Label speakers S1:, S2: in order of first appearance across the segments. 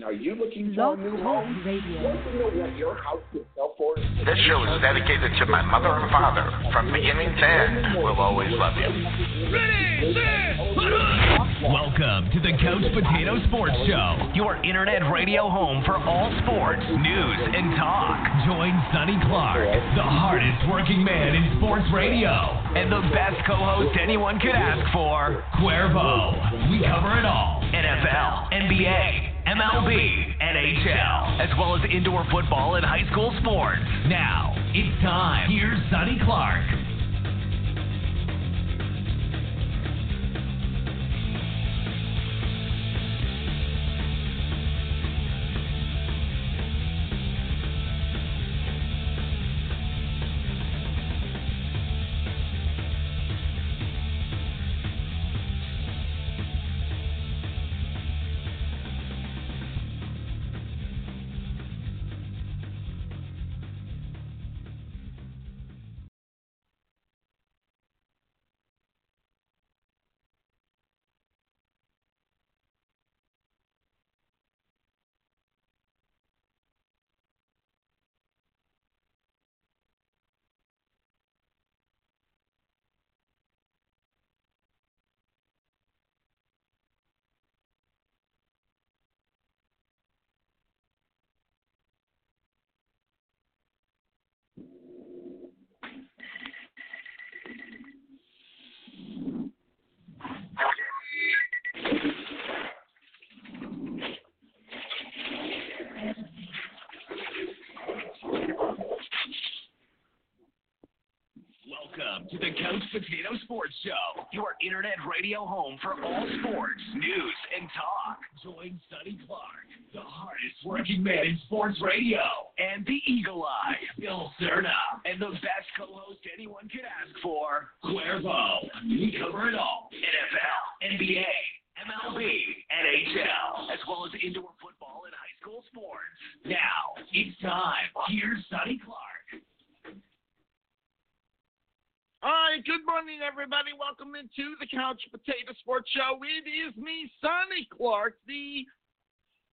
S1: Are you looking for a new home?
S2: Radio.
S1: Want to know what your house can sell for?
S3: This show is dedicated to my mother and father. From beginning to end, we'll always love you.
S4: Ready, set, Welcome to the Couch Potato Sports Show, your internet radio home for all sports, news, and talk. Join Sonny Clark, the hardest working man in sports radio, and the best co-host anyone could ask for, Cuervo. We cover it all: NFL, NBA. MLB, NHL, as well as indoor football and high school sports. Now, it's time. Here's Sonny Clark. Welcome to the Couch Potato Sports Show, your internet radio home for all sports, news, and talk. Join Sonny Clark, the hardest working man in sports radio, and the eagle eye, Bill Cerna, and the best co-host anyone could ask for, Cuervo. We cover it all: NFL, NBA, MLB, NHL, as well as indoor football and high school sports. Now it's time. Here's Sonny Clark.
S5: All morning, everybody. Welcome into the Couch Potato Sports Show. It is me, Sonny Clark, the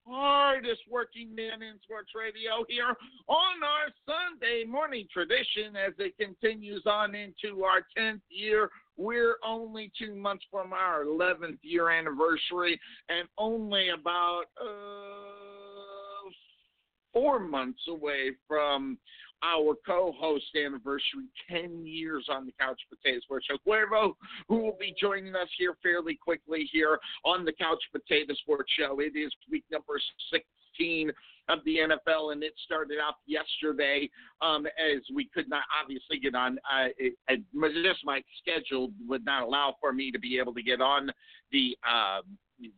S5: hardest working man in sports radio here on our Sunday morning tradition as it continues on into our 10th year. We're only two months from our 11th year anniversary and only about uh, four months away from our co-host anniversary, 10 years on the Couch Potato Sports Show. Cuervo, who will be joining us here fairly quickly here on the Couch Potato Sports Show. It is week number 16 of the NFL, and it started out yesterday um, as we could not obviously get on. Uh, it, just my schedule would not allow for me to be able to get on the uh,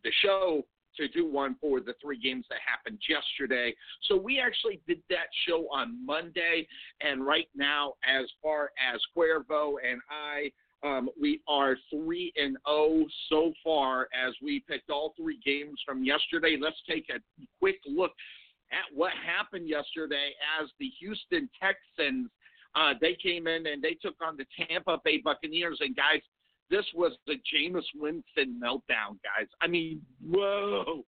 S5: the show to do one for the three games that happened yesterday. So we actually did that show on Monday, and right now, as far as Cuervo and I. Um, we are three and zero so far as we picked all three games from yesterday. Let's take a quick look at what happened yesterday as the Houston Texans uh, they came in and they took on the Tampa Bay Buccaneers. And guys, this was the Jameis Winston meltdown, guys. I mean, whoa,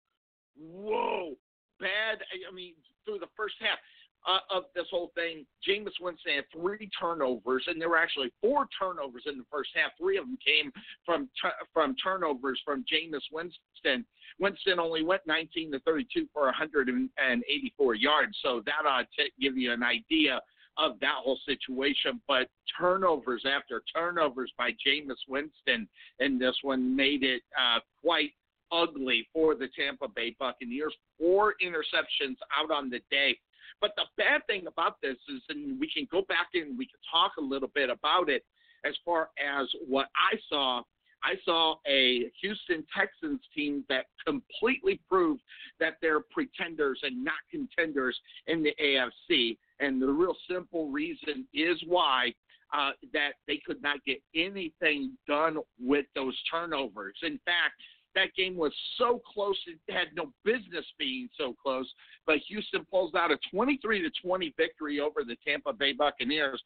S5: whoa, bad. I mean, through the first half uh, of this whole thing, Jameis Winston had three turnovers, and there were actually four turnovers in the first half. Three of them came from from turnovers from Jameis Winston. Winston only went 19 to 32 for 184 yards, so that ought to give you an idea of that whole situation. But turnovers after turnovers by Jameis Winston in this one made it uh, quite ugly for the Tampa Bay Buccaneers. Four interceptions out on the day. But the bad thing about this is, and we can go back and we can talk a little bit about it as far as what I saw. I saw a Houston Texans team that completely proved that they're pretenders and not contenders in the AFC. And the real simple reason is why uh, that they could not get anything done with those turnovers. In fact, that game was so close it had no business being so close. But Houston pulls out a 23 to 20 victory over the Tampa Bay Buccaneers.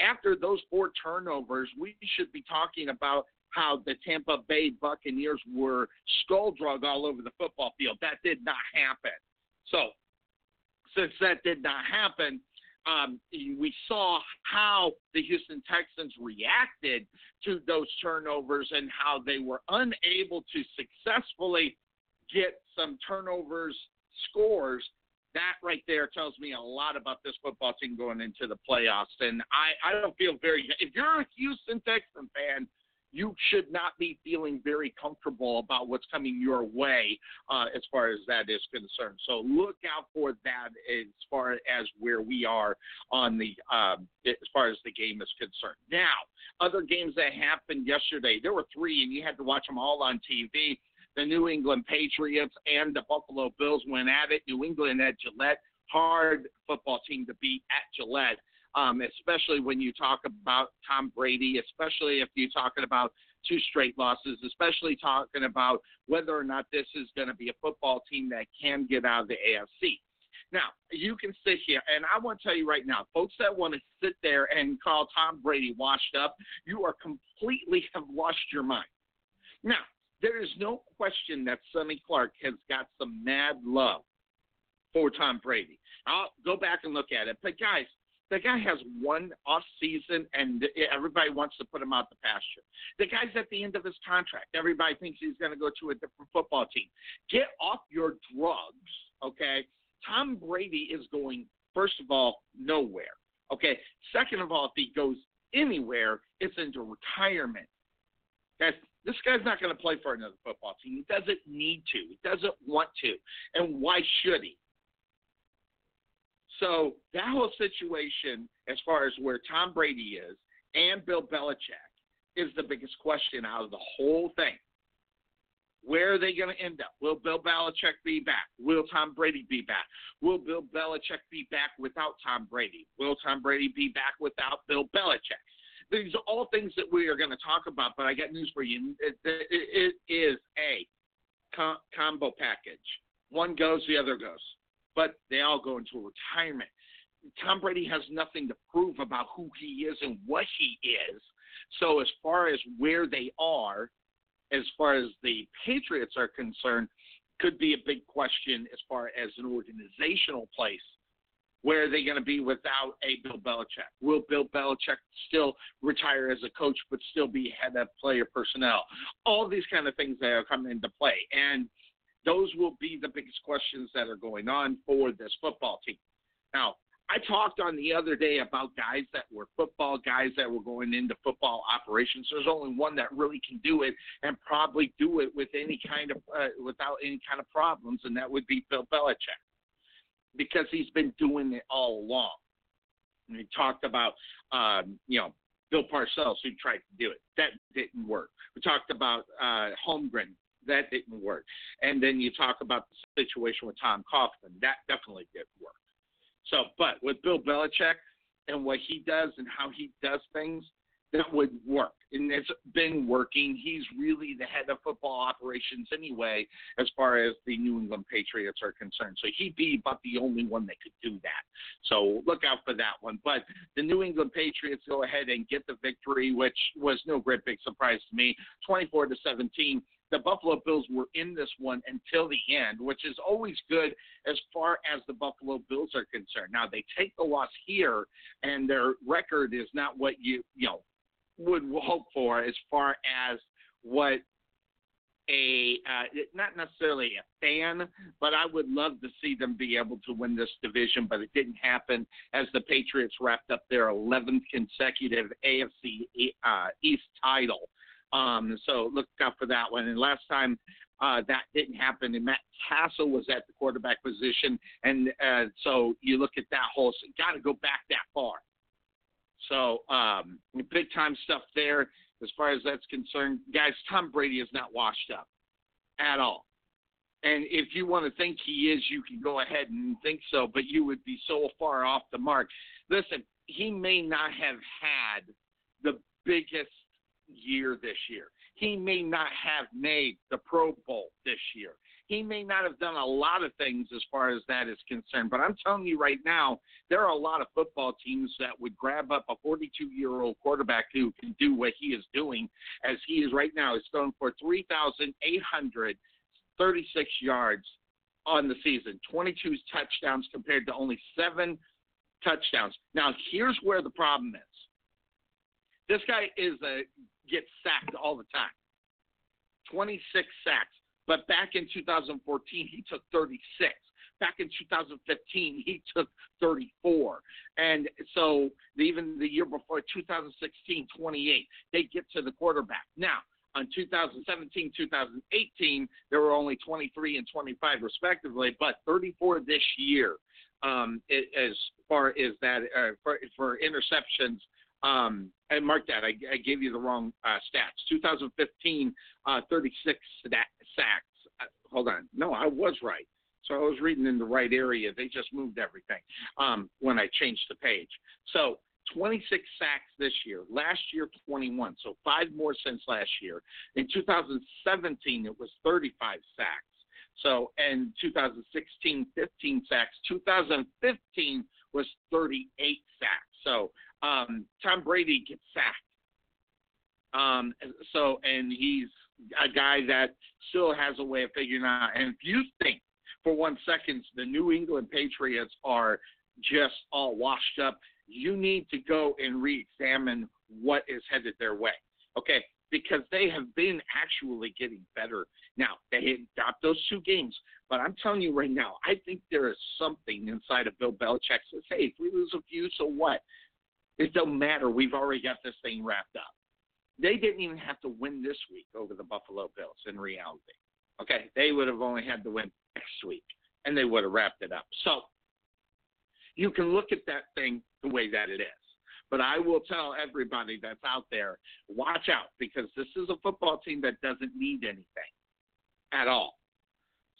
S5: After those four turnovers, we should be talking about how the Tampa Bay Buccaneers were skull drug all over the football field. That did not happen. So, since that did not happen, um, we saw how the Houston Texans reacted to those turnovers and how they were unable to successfully get some turnovers scores. That right there tells me a lot about this football team going into the playoffs. And I, I don't feel very. If you're a Houston Texan fan, you should not be feeling very comfortable about what's coming your way uh, as far as that is concerned. So look out for that as far as where we are on the um, as far as the game is concerned. Now, other games that happened yesterday, there were three, and you had to watch them all on TV. The New England Patriots and the Buffalo Bills went at it. New England at Gillette, hard football team to beat at Gillette um, especially when you talk about Tom Brady, especially if you're talking about two straight losses, especially talking about whether or not this is going to be a football team that can get out of the AFC. Now, you can sit here, and I want to tell you right now, folks that want to sit there and call Tom Brady washed up, you are completely have lost your mind. Now, there is no question that Sonny Clark has got some mad love for Tom Brady. I'll go back and look at it. But, guys, the guy has one off season, and everybody wants to put him out the pasture. The guy's at the end of his contract. Everybody thinks he's going to go to a different football team. Get off your drugs, okay? Tom Brady is going, first of all, nowhere. Okay. Second of all, if he goes anywhere, it's into retirement. That's this guy's not going to play for another football team. He doesn't need to. He doesn't want to. And why should he? So that whole situation, as far as where Tom Brady is and Bill Belichick, is the biggest question out of the whole thing. Where are they going to end up? Will Bill Belichick be back? Will Tom Brady be back? Will Bill Belichick be back without Tom Brady? Will Tom Brady be back without Bill Belichick? These are all things that we are going to talk about, but I got news for you. it, it, it is a combo package. One goes, the other goes but they all go into retirement. Tom Brady has nothing to prove about who he is and what he is. So, as far as where they are, as far as the Patriots are concerned, could be a big question as far as an organizational place. Where are they going to be without a Bill Belichick? Will Bill Belichick still retire as a coach but still be head of player personnel? All these kind of things that are coming into play. And those will be the biggest questions that are going on for this football team. Now, I talked on the other day about guys that were football guys that were going into football operations. There's only one that really can do it and probably do it with any kind of uh, without any kind of problems, and that would be Bill Belichick because he's been doing it all along. And we talked about um, you know Bill Parcells who tried to do it. That didn't work. We talked about uh, Holmgren that didn't work. And then you talk about the situation with Tom Coughlin. That definitely didn't work. So, but with Bill Belichick and what he does and how he does things, that would work. And it's been working. He's really the head of football operations anyway, as far as the New England Patriots are concerned. So he'd be about the only one that could do that. So look out for that one. But the New England Patriots go ahead and get the victory, which was no great big surprise to me. 24 to 17 the Buffalo Bills were in this one until the end, which is always good as far as the Buffalo Bills are concerned. Now they take the loss here, and their record is not what you you know would hope for as far as what a uh, not necessarily a fan, but I would love to see them be able to win this division, but it didn't happen as the Patriots wrapped up their 11th consecutive AFC uh, East title. Um, so look out for that one. And last time uh, that didn't happen, and Matt Cassel was at the quarterback position, and uh, so you look at that whole. So got to go back that far. So um, big time stuff there as far as that's concerned, guys. Tom Brady is not washed up at all. And if you want to think he is, you can go ahead and think so, but you would be so far off the mark. Listen, he may not have had the biggest year this year. He may not have made the Pro Bowl this year. he may not have done a lot of things as far as that is concerned. But I'm telling you right now, there are a lot of football teams that would grab up a 42 year old quarterback who can do what he is doing as he is right now. He's going for 3,836 yards on the season, 22 touchdowns compared to only seven touchdowns. Now, here's where the problem is. This guy is a gets sacked all the time. 26 sacks. But back in 2014, he took 36. Back in 2015, he took 34. And so even the year before, 2016, 28. They get to the quarterback. Now, on 2017, 2018, there were only 23 and 25 respectively, but 34 this year. Um, as far as that uh, for, for interceptions um, and mark that, I, I gave you the wrong uh, stats. 2015, uh, 36 sacks. Uh, hold on. No, I was right. So I was reading in the right area. They just moved everything um, when I changed the page. So 26 sacks this year. Last year, 21. So five more since last year. In 2017, it was 35 sacks. So, in 2016, 15 sacks. 2015 was 38 sacks. So, um, Tom Brady gets sacked. Um, so, and he's a guy that still has a way of figuring out. And if you think for one second the New England Patriots are just all washed up, you need to go and re-examine what is headed their way. Okay, because they have been actually getting better. Now they had dropped those two games, but I'm telling you right now, I think there is something inside of Bill Belichick says, "Hey, if we lose a few, so what? It don't matter. We've already got this thing wrapped up. They didn't even have to win this week over the Buffalo Bills in reality. Okay, they would have only had to win next week, and they would have wrapped it up. So you can look at that thing the way that it is. But I will tell everybody that's out there, watch out because this is a football team that doesn't need anything at all.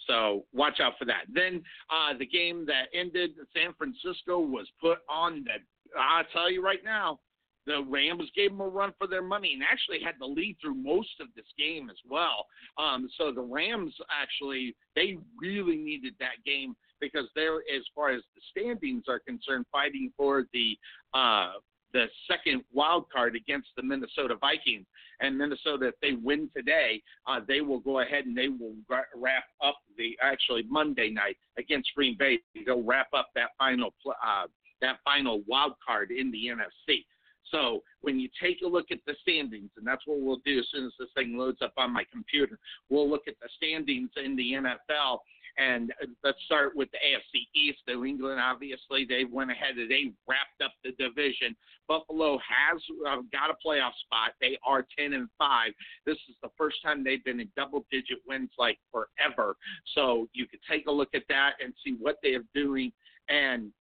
S5: So watch out for that. Then uh, the game that ended, San Francisco was put on the I'll tell you right now, the Rams gave them a run for their money and actually had the lead through most of this game as well. Um, so the Rams actually they really needed that game because they're as far as the standings are concerned, fighting for the uh, the second wild card against the Minnesota Vikings. And Minnesota, if they win today, uh, they will go ahead and they will wrap up the actually Monday night against Green Bay. They'll wrap up that final uh, that final wild card in the NFC. So when you take a look at the standings, and that's what we'll do as soon as this thing loads up on my computer, we'll look at the standings in the NFL. And let's start with the AFC East. New England, obviously, they went ahead and they wrapped up the division. Buffalo has uh, got a playoff spot. They are 10 and 5. This is the first time they've been in double digit wins like forever. So you could take a look at that and see what they are doing. And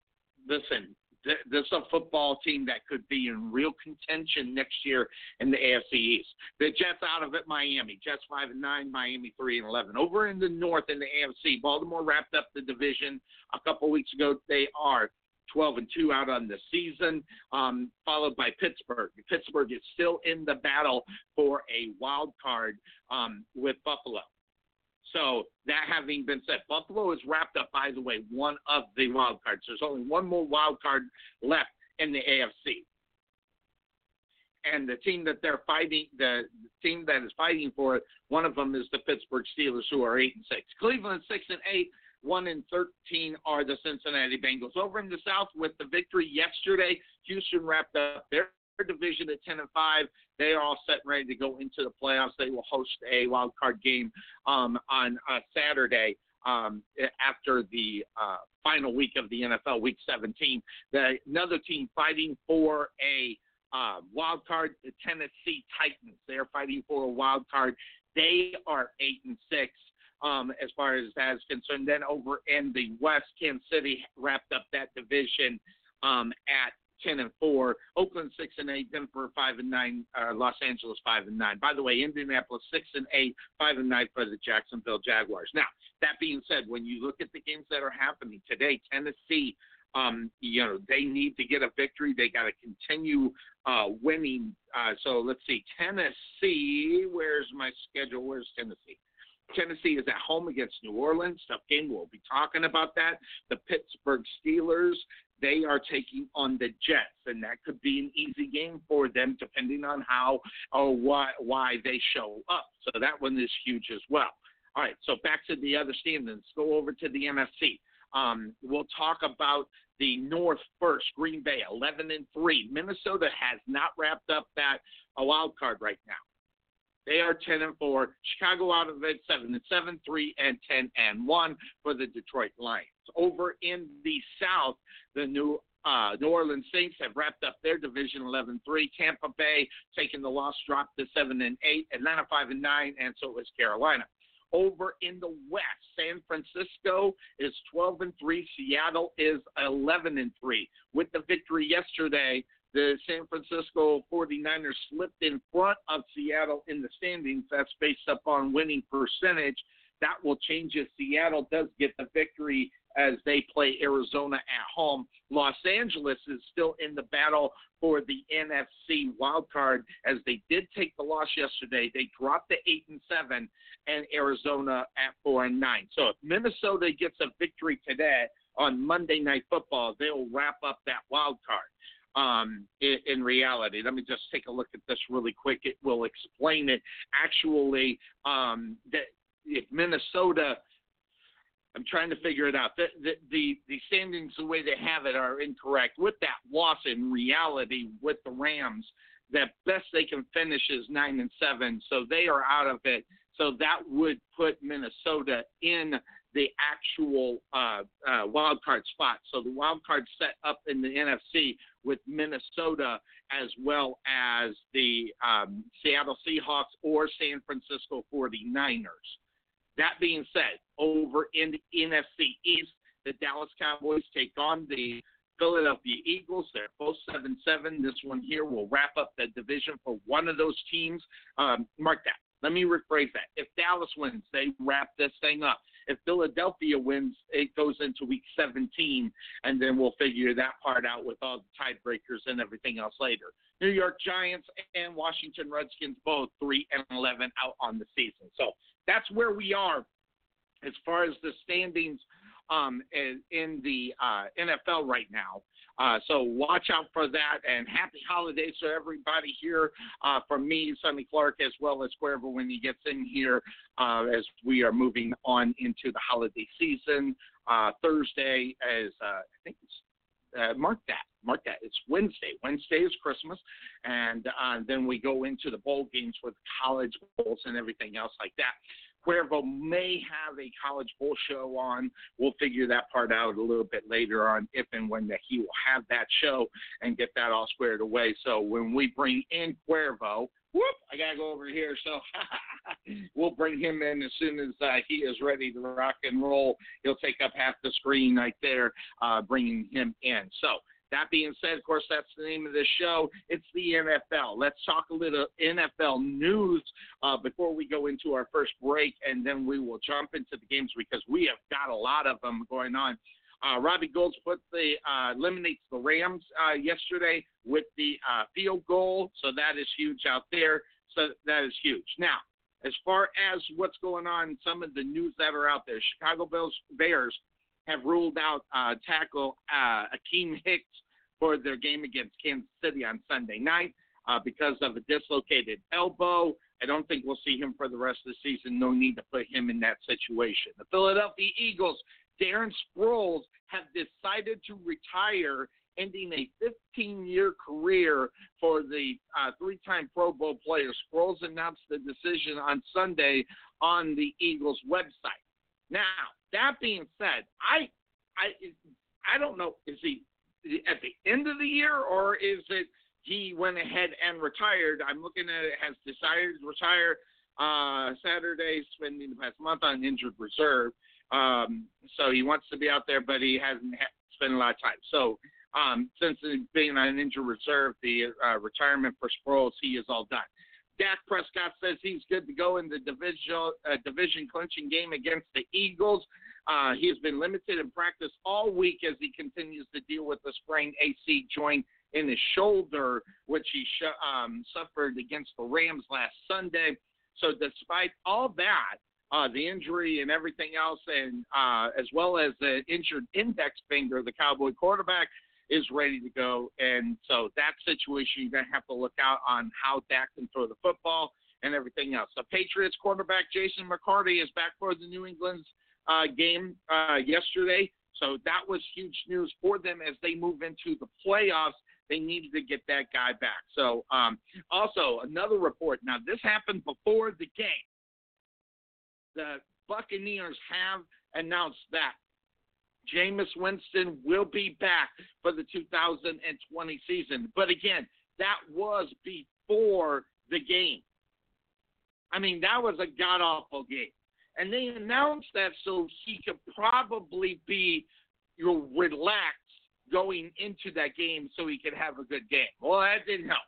S5: listen, this is a football team that could be in real contention next year in the AFC East. The Jets out of it, Miami. Jets five and nine, Miami three and eleven. Over in the North in the AFC, Baltimore wrapped up the division a couple weeks ago. They are 12 and 2 out on the season, um, followed by Pittsburgh. Pittsburgh is still in the battle for a wild card um, with Buffalo. So that having been said, Buffalo is wrapped up, by the way, one of the wild cards. There's only one more wild card left in the AFC. And the team that they're fighting, the team that is fighting for it, one of them is the Pittsburgh Steelers, who are eight and six. Cleveland six and eight, one and thirteen are the Cincinnati Bengals. Over in the South, with the victory yesterday, Houston wrapped up their division at 10 and 5. They are all set and ready to go into the playoffs. They will host a wild card game um, on uh, Saturday um, after the uh, final week of the NFL, Week 17. The, another team fighting for a uh, wild card, the Tennessee Titans. They are fighting for a wild card. They are eight and six. Um, as far as that is concerned. Then over in the West, Kansas City wrapped up that division um, at ten and four, Oakland six and eight, Denver five and nine, uh, Los Angeles five and nine. By the way, Indianapolis six and eight, five and nine for the Jacksonville Jaguars. Now, that being said, when you look at the games that are happening today, Tennessee, um, you know, they need to get a victory. They got to continue uh, winning. Uh, so let's see, Tennessee. Where's my schedule? Where's Tennessee? Tennessee is at home against New Orleans. Tough game. We'll be talking about that. The Pittsburgh Steelers, they are taking on the Jets, and that could be an easy game for them, depending on how or why why they show up. So that one is huge as well. All right, so back to the other standings. Go over to the NFC. Um, we'll talk about the North first. Green Bay, 11 and three. Minnesota has not wrapped up that wild card right now. They are 10 and 4. Chicago out of it 7 and 7, 3 and 10 and 1 for the Detroit Lions. Over in the South, the new uh, New Orleans Saints have wrapped up their division 11-3. Tampa Bay taking the loss, dropped to 7 and 8. Atlanta 5 and 9, and so is Carolina. Over in the West, San Francisco is 12 and 3. Seattle is 11 and 3. With the victory yesterday, the San Francisco 49ers slipped in front of Seattle in the standings. That's based upon winning percentage. That will change if Seattle does get the victory as they play Arizona at home. Los Angeles is still in the battle for the NFC wild card as they did take the loss yesterday. They dropped to eight and seven, and Arizona at four and nine. So if Minnesota gets a victory today on Monday Night Football, they'll wrap up that wild card um, in, in, reality. Let me just take a look at this really quick. It will explain it. Actually, um, that if Minnesota, I'm trying to figure it out. The, the, the the standings the way they have it are incorrect. With that loss in reality with the Rams, the best they can finish is nine and seven, so they are out of it. So that would put Minnesota in the actual uh, uh, wild card spot. So the wild card set up in the NFC with Minnesota as well as the um, Seattle Seahawks or San Francisco 49ers. That being said, over in the NFC East, the Dallas Cowboys take on the Philadelphia Eagles. They're both 7 7. This one here will wrap up the division for one of those teams. Um, mark that. Let me rephrase that. If Dallas wins, they wrap this thing up. If Philadelphia wins, it goes into week 17, and then we'll figure that part out with all the tiebreakers and everything else later. New York Giants and Washington Redskins both 3 and 11 out on the season. So that's where we are as far as the standings um, in, the uh, NFL right now. Uh, so watch out for that, and happy holidays to everybody here uh, from me, Sonny Clark, as well as Cuervo when he gets in here uh, as we are moving on into the holiday season. Uh, Thursday is, uh, I think it's uh, mark that. Mark that. It's Wednesday. Wednesday is Christmas, and then we go into the bowl games with college bowls and everything else like that. Cuervo may have a college bowl show on. We'll figure that part out a little bit later on if and when that he will have that show and get that all squared away. So when we bring in Cuervo, whoop, I gotta go over here. So we'll bring him in as soon as uh, he is ready to rock and roll. He'll take up half the screen right there, uh, bringing him in. So that being said, of course, that's the name of the show. It's the NFL. Let's talk a little NFL news uh, before we go into our first break, and then we will jump into the games because we have got a lot of them going on. Uh, Robbie Gould put the uh, eliminates the Rams uh, yesterday with the uh, field goal, so that is huge out there. So that is huge. Now, as far as what's going on, some of the news that are out there, Chicago Bills Bears have ruled out uh, tackle uh, Akiem Hicks for their game against Kansas City on Sunday night uh, because of a dislocated elbow. I don't think we'll see him for the rest of the season. No need to put him in that situation. The Philadelphia Eagles, Darren Sproles, have decided to retire, ending a 15 year career for the uh, three time Pro Bowl player. Sproles announced the decision on Sunday on the Eagles website. Now, that being said, I I I don't know is he at the end of the year or is it he went ahead and retired? I'm looking at it has decided to retire uh, Saturday, spending the past month on injured reserve. Um, so he wants to be out there, but he hasn't ha- spent a lot of time. So um, since being on injured reserve, the uh, retirement for Sproles, he is all done. Dak Prescott says he's good to go in the division uh, division clinching game against the Eagles. Uh, he has been limited in practice all week as he continues to deal with the sprained AC joint in his shoulder, which he sh- um, suffered against the Rams last Sunday. So, despite all that, uh, the injury and everything else, and uh, as well as the injured index finger, the Cowboy quarterback is ready to go. And so that situation, you're going to have to look out on how Dak can throw the football and everything else. The Patriots quarterback Jason McCarthy is back for the New England's uh, game uh, yesterday. So that was huge news for them as they move into the playoffs. They needed to get that guy back. So, um, also another report. Now, this happened before the game. The Buccaneers have announced that Jameis Winston will be back for the 2020 season. But again, that was before the game. I mean, that was a god awful game. And they announced that so he could probably be you know, relaxed going into that game so he could have a good game. Well, that didn't help.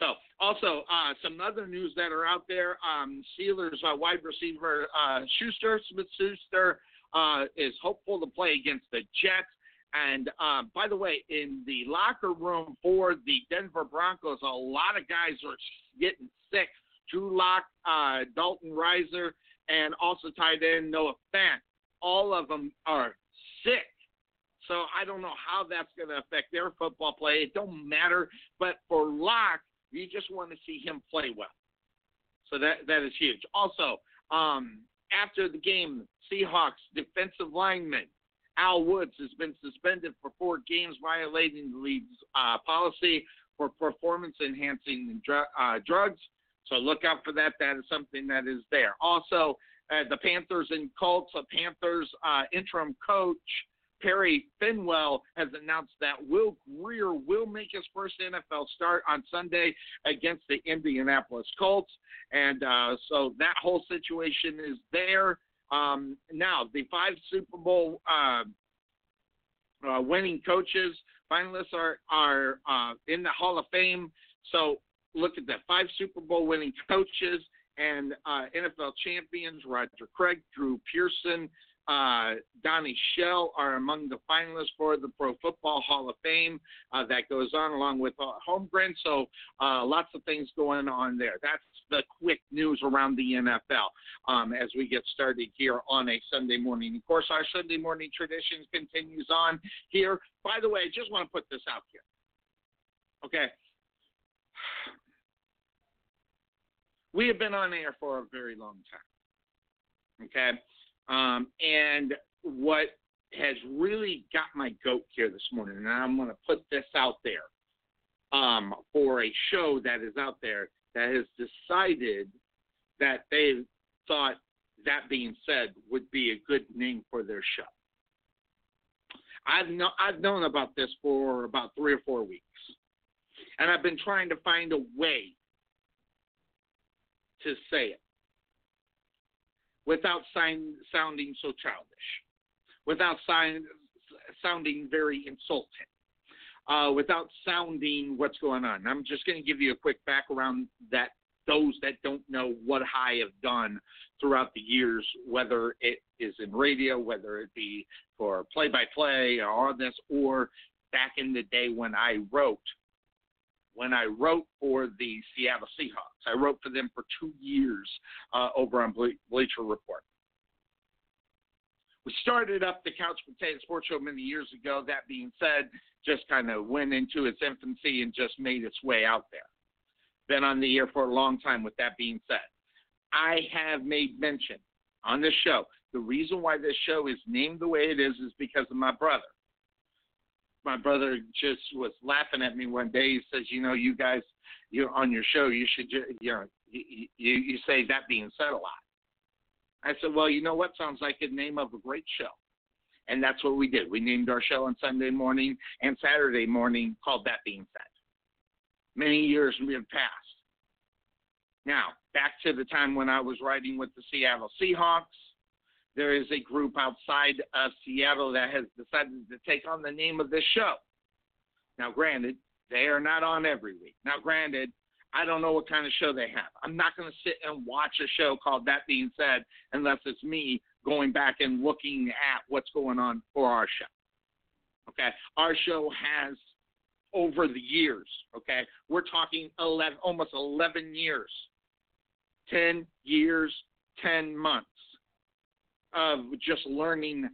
S5: So, also, uh, some other news that are out there um, Steelers uh, wide receiver uh, Schuster, Smith Schuster, uh, is hopeful to play against the Jets. And uh, by the way, in the locker room for the Denver Broncos, a lot of guys are getting sick. Drew Lock, uh, Dalton Risner, and also tight end Noah Fant. All of them are sick. So I don't know how that's going to affect their football play. It don't matter. But for Lock, you just want to see him play well. So that that is huge. Also, um, after the game, Seahawks defensive lineman Al Woods has been suspended for four games, violating the league's uh, policy for performance enhancing dr- uh, drugs. So look out for that. That is something that is there. Also, uh, the Panthers and Colts, a Panthers uh, interim coach Perry Fewell has announced that Will Grier will make his first NFL start on Sunday against the Indianapolis Colts. And uh, so that whole situation is there. Um, now, the five Super Bowl uh, uh, winning coaches, finalists are, are uh, in the Hall of Fame. So look at that five Super Bowl winning coaches and uh, NFL champions Roger Craig, Drew Pearson, uh, Donnie Shell are among the finalists for the Pro Football Hall of Fame. Uh, that goes on along with Holmgren. So lots of things going on there. That's the quick news around the NFL um, as we get started here on a Sunday morning. Of course, our Sunday morning tradition continues on here. By the way, I just want to put this out here. Okay. We have been on air for a very long time. Okay. Um, and what has really got my goat here this morning, and I'm going to put this out there um, for a show that is out there that has decided that they thought that being said would be a good name for their show. I've know, I've known about this for about three or four weeks, and I've been trying to find a way to say it without sign, sounding so childish, without sign, sounding very insulting, uh, without sounding what's going on. I'm just going to give you a quick background that those that don't know what I have done throughout the years, whether it is in radio, whether it be for play by play or this, or back in the day when I wrote when I wrote for the Seattle Seahawks. I wrote for them for two years uh, over on Ble- Bleacher Report. We started up the Couch Potato Sports Show many years ago. That being said, just kind of went into its infancy and just made its way out there. Been on the air for a long time. With that being said, I have made mention on this show. The reason why this show is named the way it is is because of my brother my brother just was laughing at me one day. He says, "You know, you guys, you're on your show, you should, you know, you, you, you say that being said a lot." I said, "Well, you know what? Sounds like the name of a great show." And that's what we did. We named our show on Sunday morning and Saturday morning called That Being Said. Many years have passed. Now, back to the time when I was writing with the Seattle Seahawks there is a group outside of Seattle that has decided to take on the name of this show. Now, granted, they are not on every week. Now, granted, I don't know what kind of show they have. I'm not going to sit and watch a show called That Being Said unless it's me going back and looking at what's going on for our show. Okay, our show has over the years. Okay, we're talking 11, almost 11 years 10 years, 10 months of just learning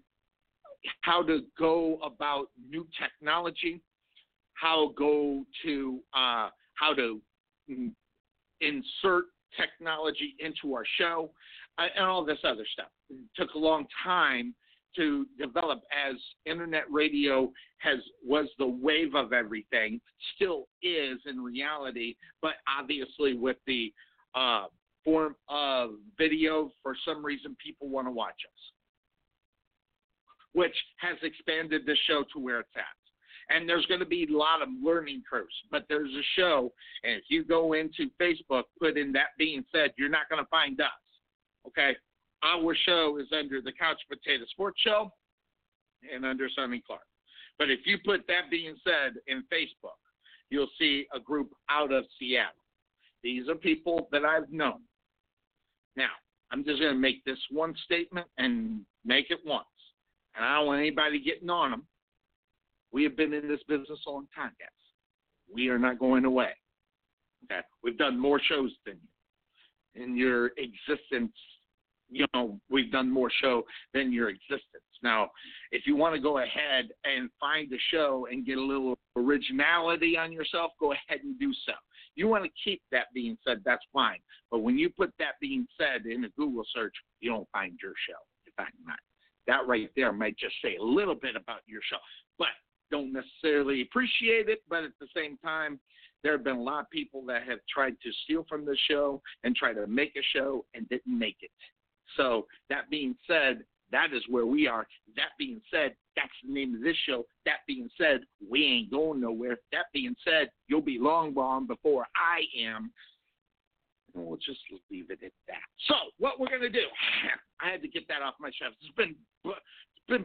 S5: how to go about new technology, how go to uh, how to insert technology into our show, uh, and all this other stuff. It took a long time to develop as internet radio has was the wave of everything, still is in reality, but obviously with the uh, form of video, for some reason people want to watch us, which has expanded the show to where it's at. And there's going to be a lot of learning curves, but there's a show, and if you go into Facebook, put in that being said, you're not going to find us. Okay, our show is under the Couch Potato Sports Show and under Sonny Clark. But if you put that being said in Facebook, you'll see a group out of Seattle. These are people that I've known. Now, I'm just going to make this one statement and make it once. And I don't want anybody getting on them. We have been in this business a long time, guys. We are not going away. Okay? We've done more shows than you. In your existence you know, we've done more show than your existence. Now, if you want to go ahead and find a show and get a little originality on yourself, go ahead and do so. You want to keep that being said, that's fine. But when you put that being said in a Google search, you don't find your show. Fact, not. That right there might just say a little bit about your show, but don't necessarily appreciate it. But at the same time, there have been a lot of people that have tried to steal from the show and try to make a show and didn't make it. So that being said, that is where we are. That being said, that's the name of this show. That being said, we ain't going nowhere. That being said, you'll be long gone before I am. And we'll just leave it at that. So what we're gonna do? I had to get that off my chest. It's been it's been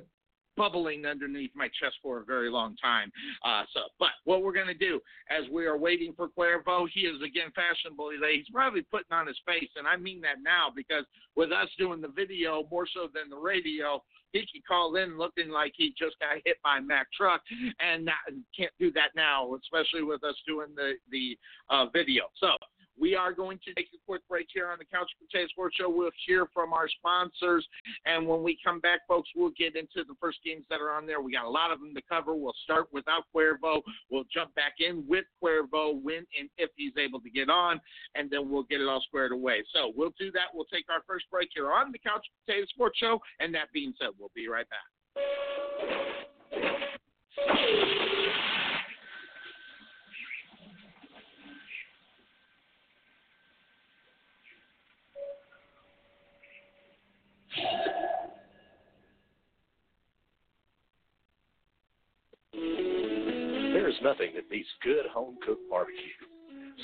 S5: bubbling underneath my chest for a very long time. Uh, so, but what we're going to do as we are waiting for Cuervo, he is again fashionable today. He's probably putting on his face, and I mean that now because with us doing the video more so than the radio, he could call in looking like he just got hit by a Mack truck, and not, can't do that now, especially with us doing the the uh, video. So we are going to take a quick break here on the Couch Potato Sports Show. We'll hear from our sponsors, and when we come back, folks, we'll get into the first games that are on there. We got a lot of them to cover. We'll start without Cuervo. We'll jump back in with Cuervo when and if he's able to get on, and then we'll get it all squared away. So we'll do that. We'll take our first break here on the Couch Potato Sports Show, and that being said, we'll be right back.
S2: There is nothing that beats good home cooked barbecue.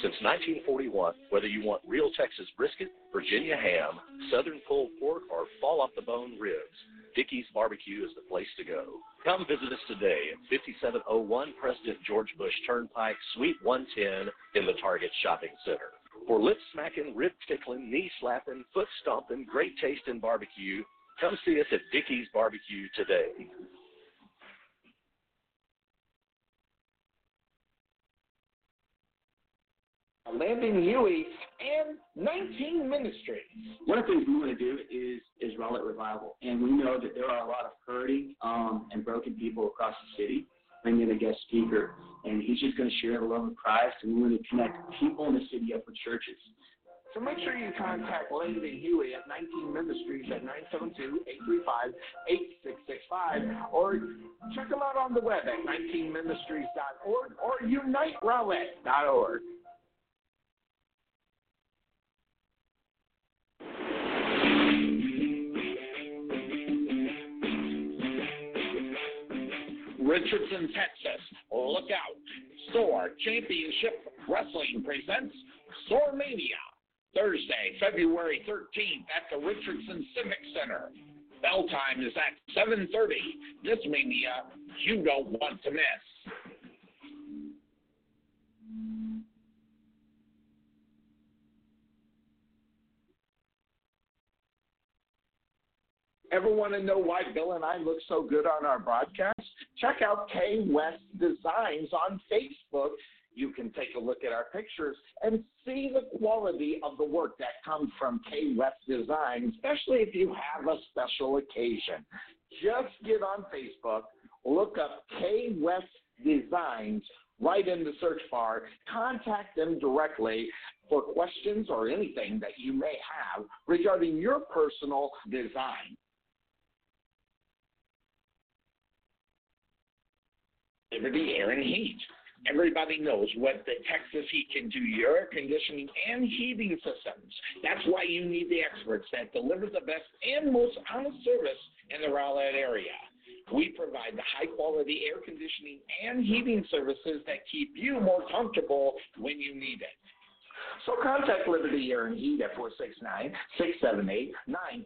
S2: Since 1941, whether you want real Texas brisket, Virginia ham, southern pulled pork, or fall off the bone ribs, Dickey's Barbecue is the place to go. Come visit us today at 5701 President George Bush Turnpike, Suite 110 in the Target Shopping Center. For lip smacking, rib tickling, knee slapping, foot stomping, great taste in barbecue, come see us at Dickey's Barbecue today.
S1: Landon Huey, and 19 Ministries.
S6: One of the things we want to do is is Rowlett Revival, and we know that there are a lot of hurting um, and broken people across the city. Bring in a guest speaker, and he's just going to share the love of Christ, and we want to connect people in the city up with churches.
S1: So make sure you contact Landon Huey at 19 Ministries at 972-835-8665 or check them out on the web at 19ministries.org or uniterowlett.org.
S5: Richardson, Texas. Look out. SOAR Championship Wrestling presents SOAR Mania. Thursday, February 13th at the Richardson Civic Center. Bell time is at 7.30. This Mania you don't want to miss.
S1: Ever want to know why Bill and I look so good on our broadcast? Check out K West Designs on Facebook. you can take a look at our pictures and see the quality of the work that comes from K West Design, especially if you have a special occasion. Just get on Facebook, look up K West Designs right in the search bar, contact them directly for questions or anything that you may have regarding your personal design. Liberty Air and Heat. Everybody knows what the Texas Heat can do your air conditioning and heating systems. That's why you need the experts that deliver the best and most honest service in the Rowlett area. We provide the high quality air conditioning and heating services that keep you more comfortable when you need it. So contact Liberty Air and Heat at 469-678-9444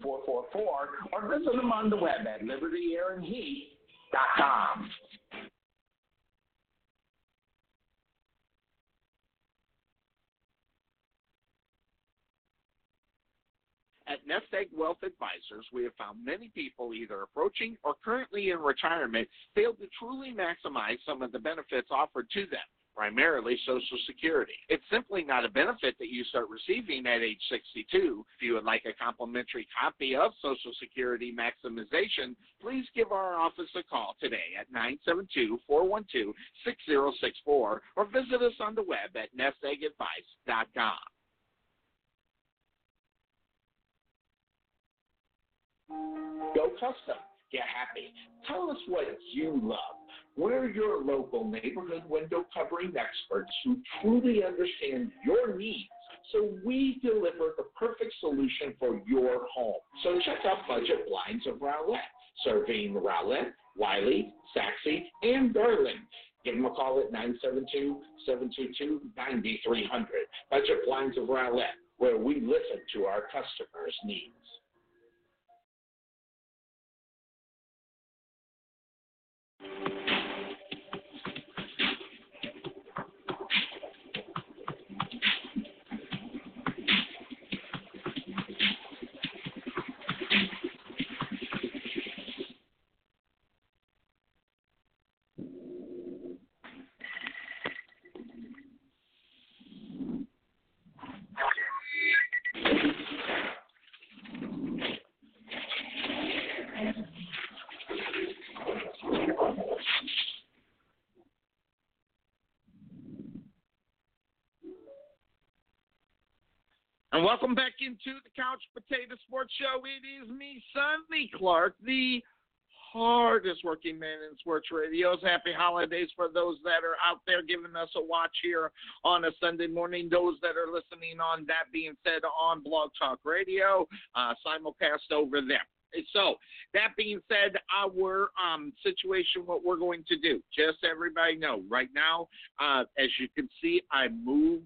S1: or visit them on the web at libertyairandheat.com.
S5: At Nest Egg Wealth Advisors, we have found many people either approaching or currently in retirement fail to truly maximize some of the benefits offered to them, primarily Social Security. It's simply not a benefit that you start receiving at age 62. If you would like a complimentary copy of Social Security Maximization, please give our office a call today at 972-412-6064 or visit us on the web at nesteggadvice.com.
S1: Go custom. Get happy. Tell us what you love. We're your local neighborhood window covering experts who truly understand your needs. So we deliver the perfect solution for your home. So check out Budget Blinds of Rowlett, serving Rowlett, Wylie, Sachse, and Berlin. Give them a call at 972-722-9300. Budget Blinds of Rowlett, where we listen to our customers' needs.
S5: And welcome back into the Couch Potato Sports Show. It is me, Sonny Clark, the hardest working man in sports radios. Happy holidays for those that are out there giving us a watch here on a Sunday morning. Those that are listening on that being said on Blog Talk Radio, uh, simulcast over there. So that being said, our um, situation, what we're going to do, just everybody know, right now, uh, as you can see, I moved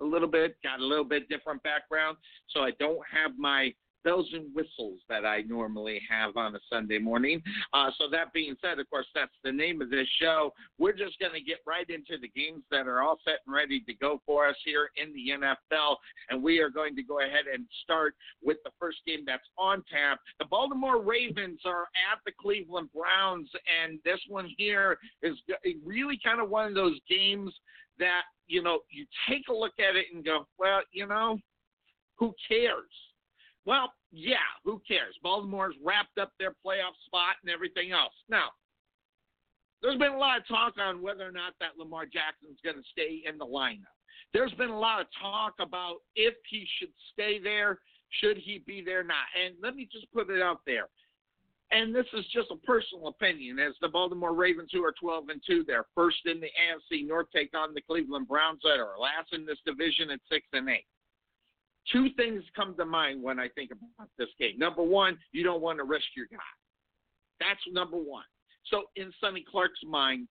S5: a little bit, got a little bit different background, so I don't have my bells and whistles that I normally have on a Sunday morning. Uh, so that being said, of course, that's the name of this show. We're just going to get right into the games that are all set and ready to go for us here in the NFL, and we are going to go ahead and start with the first game that's on tap. The Baltimore Ravens are at the Cleveland Browns, and this one here is really kind of one of those games that you know you take a look at it and go, well, you know, who cares? Well, yeah, who cares? Baltimore's wrapped up their playoff spot and everything else. Now, there's been a lot of talk on whether or not that Lamar Jackson's going to stay in the lineup. There's been a lot of talk about if he should stay there, should he be there or not. And let me just put it out there. And this is just a personal opinion. As the Baltimore Ravens, who are 12 and 2, they're first in the AFC North, take on the Cleveland Browns, that are last in this division at 6 and 8 two things come to mind when I think about this game. Number one, you don't want to risk your guy. That's number one. So in Sonny Clark's mind,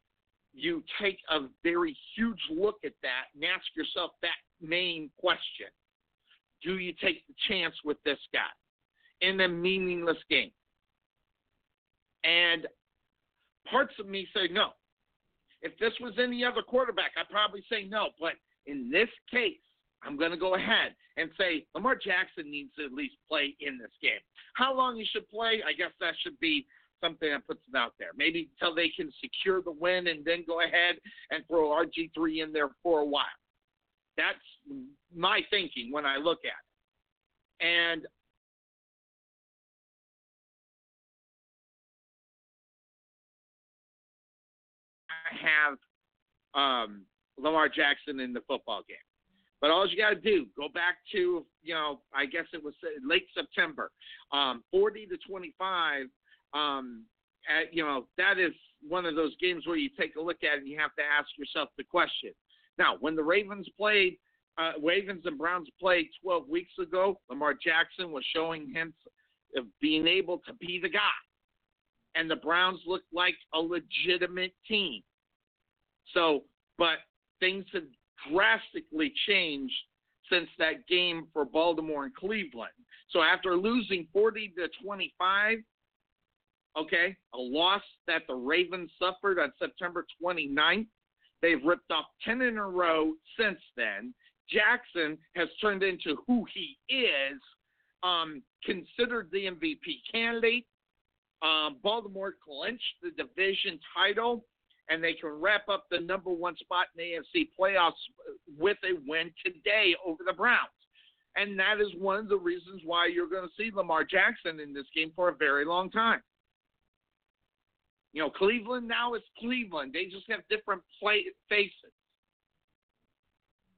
S5: you take a very huge look at that and ask yourself that main question. Do you take the chance with this guy in a meaningless game? And parts of me say no. If this was any other quarterback, I'd probably say no. But in this case, I'm going to go ahead and say Lamar Jackson needs to at least play in this game. How long he should play, I guess that should be something that puts it out there. Maybe until they can secure the win and then go ahead and throw RG3 in there for a while. That's my thinking when I look at it. And have um, Lamar Jackson in the football game. But all you got to do, go back to, you know, I guess it was late September, um, 40 to 25. Um, at, you know, that is one of those games where you take a look at it and you have to ask yourself the question. Now, when the Ravens played, uh, Ravens and Browns played 12 weeks ago, Lamar Jackson was showing hints of being able to be the guy. And the Browns looked like a legitimate team. So, but things have drastically changed since that game for Baltimore and Cleveland. So after losing 40 to 25, okay, a loss that the Ravens suffered on September 29th, they've ripped off 10 in a row since then. Jackson has turned into who he is, um, considered the MVP candidate. Um, Baltimore clinched the division title and they can wrap up the number one spot in the AFC playoffs with a win today over the Browns. And that is one of the reasons why you're going to see Lamar Jackson in this game for a very long time. You know, Cleveland now is Cleveland. They just have different play faces.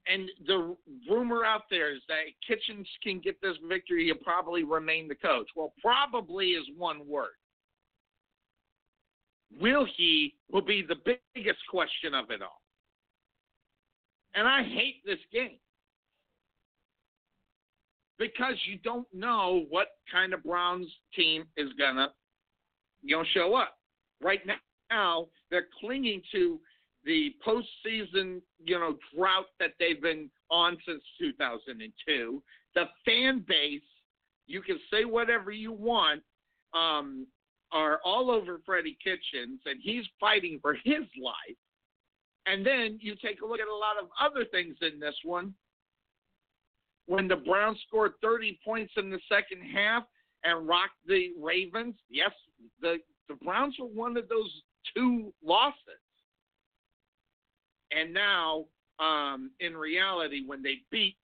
S5: And the rumor out there is that Kitchens can get this victory. He'll probably remain the coach. Well, probably is one word. Will he will be the biggest question of it all. And I hate this game because you don't know what kind of Browns team is gonna you know show up. Right now, they're clinging to the postseason you know drought that they've been on since 2002. The fan base, you can say whatever you want. Um, are all over Freddie Kitchens, and he's fighting for his life. And then you take a look at a lot of other things in this one. When the Browns scored 30 points in the second half and rocked the Ravens, yes, the, the Browns were one of those two losses. And now, um, in reality, when they beat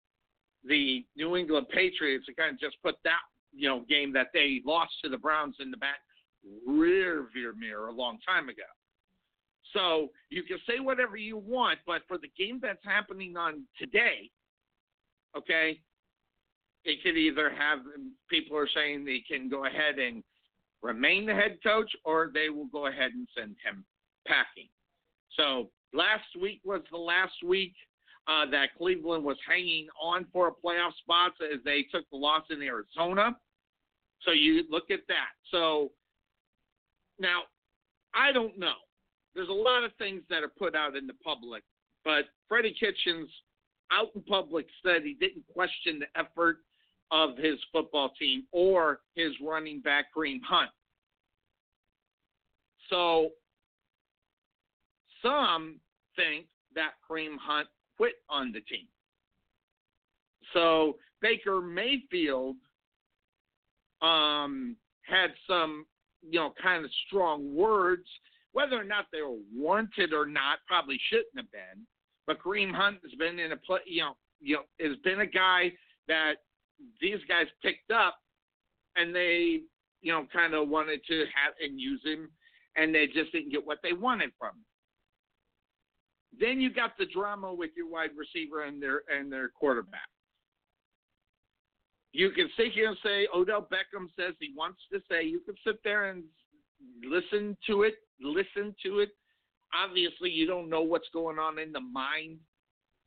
S5: the New England Patriots, it kind of just put that you know game that they lost to the Browns in the back rear view mirror a long time ago. So you can say whatever you want, but for the game that's happening on today, okay, it could either have people are saying they can go ahead and remain the head coach or they will go ahead and send him packing. So last week was the last week uh, that Cleveland was hanging on for a playoff spot as they took the loss in Arizona. So you look at that. So now, I don't know. There's a lot of things that are put out in the public, but Freddie Kitchens out in public said he didn't question the effort of his football team or his running back Kareem Hunt. So some think that Kareem Hunt quit on the team. So Baker Mayfield um, had some you know, kind of strong words. Whether or not they were warranted or not, probably shouldn't have been. But Kareem Hunt has been in a play, you know, you know, has been a guy that these guys picked up, and they, you know, kind of wanted to have and use him, and they just didn't get what they wanted from him. Then you got the drama with your wide receiver and their and their quarterback. You can sit here and say Odell Beckham says he wants to say. You can sit there and listen to it, listen to it. Obviously, you don't know what's going on in the mind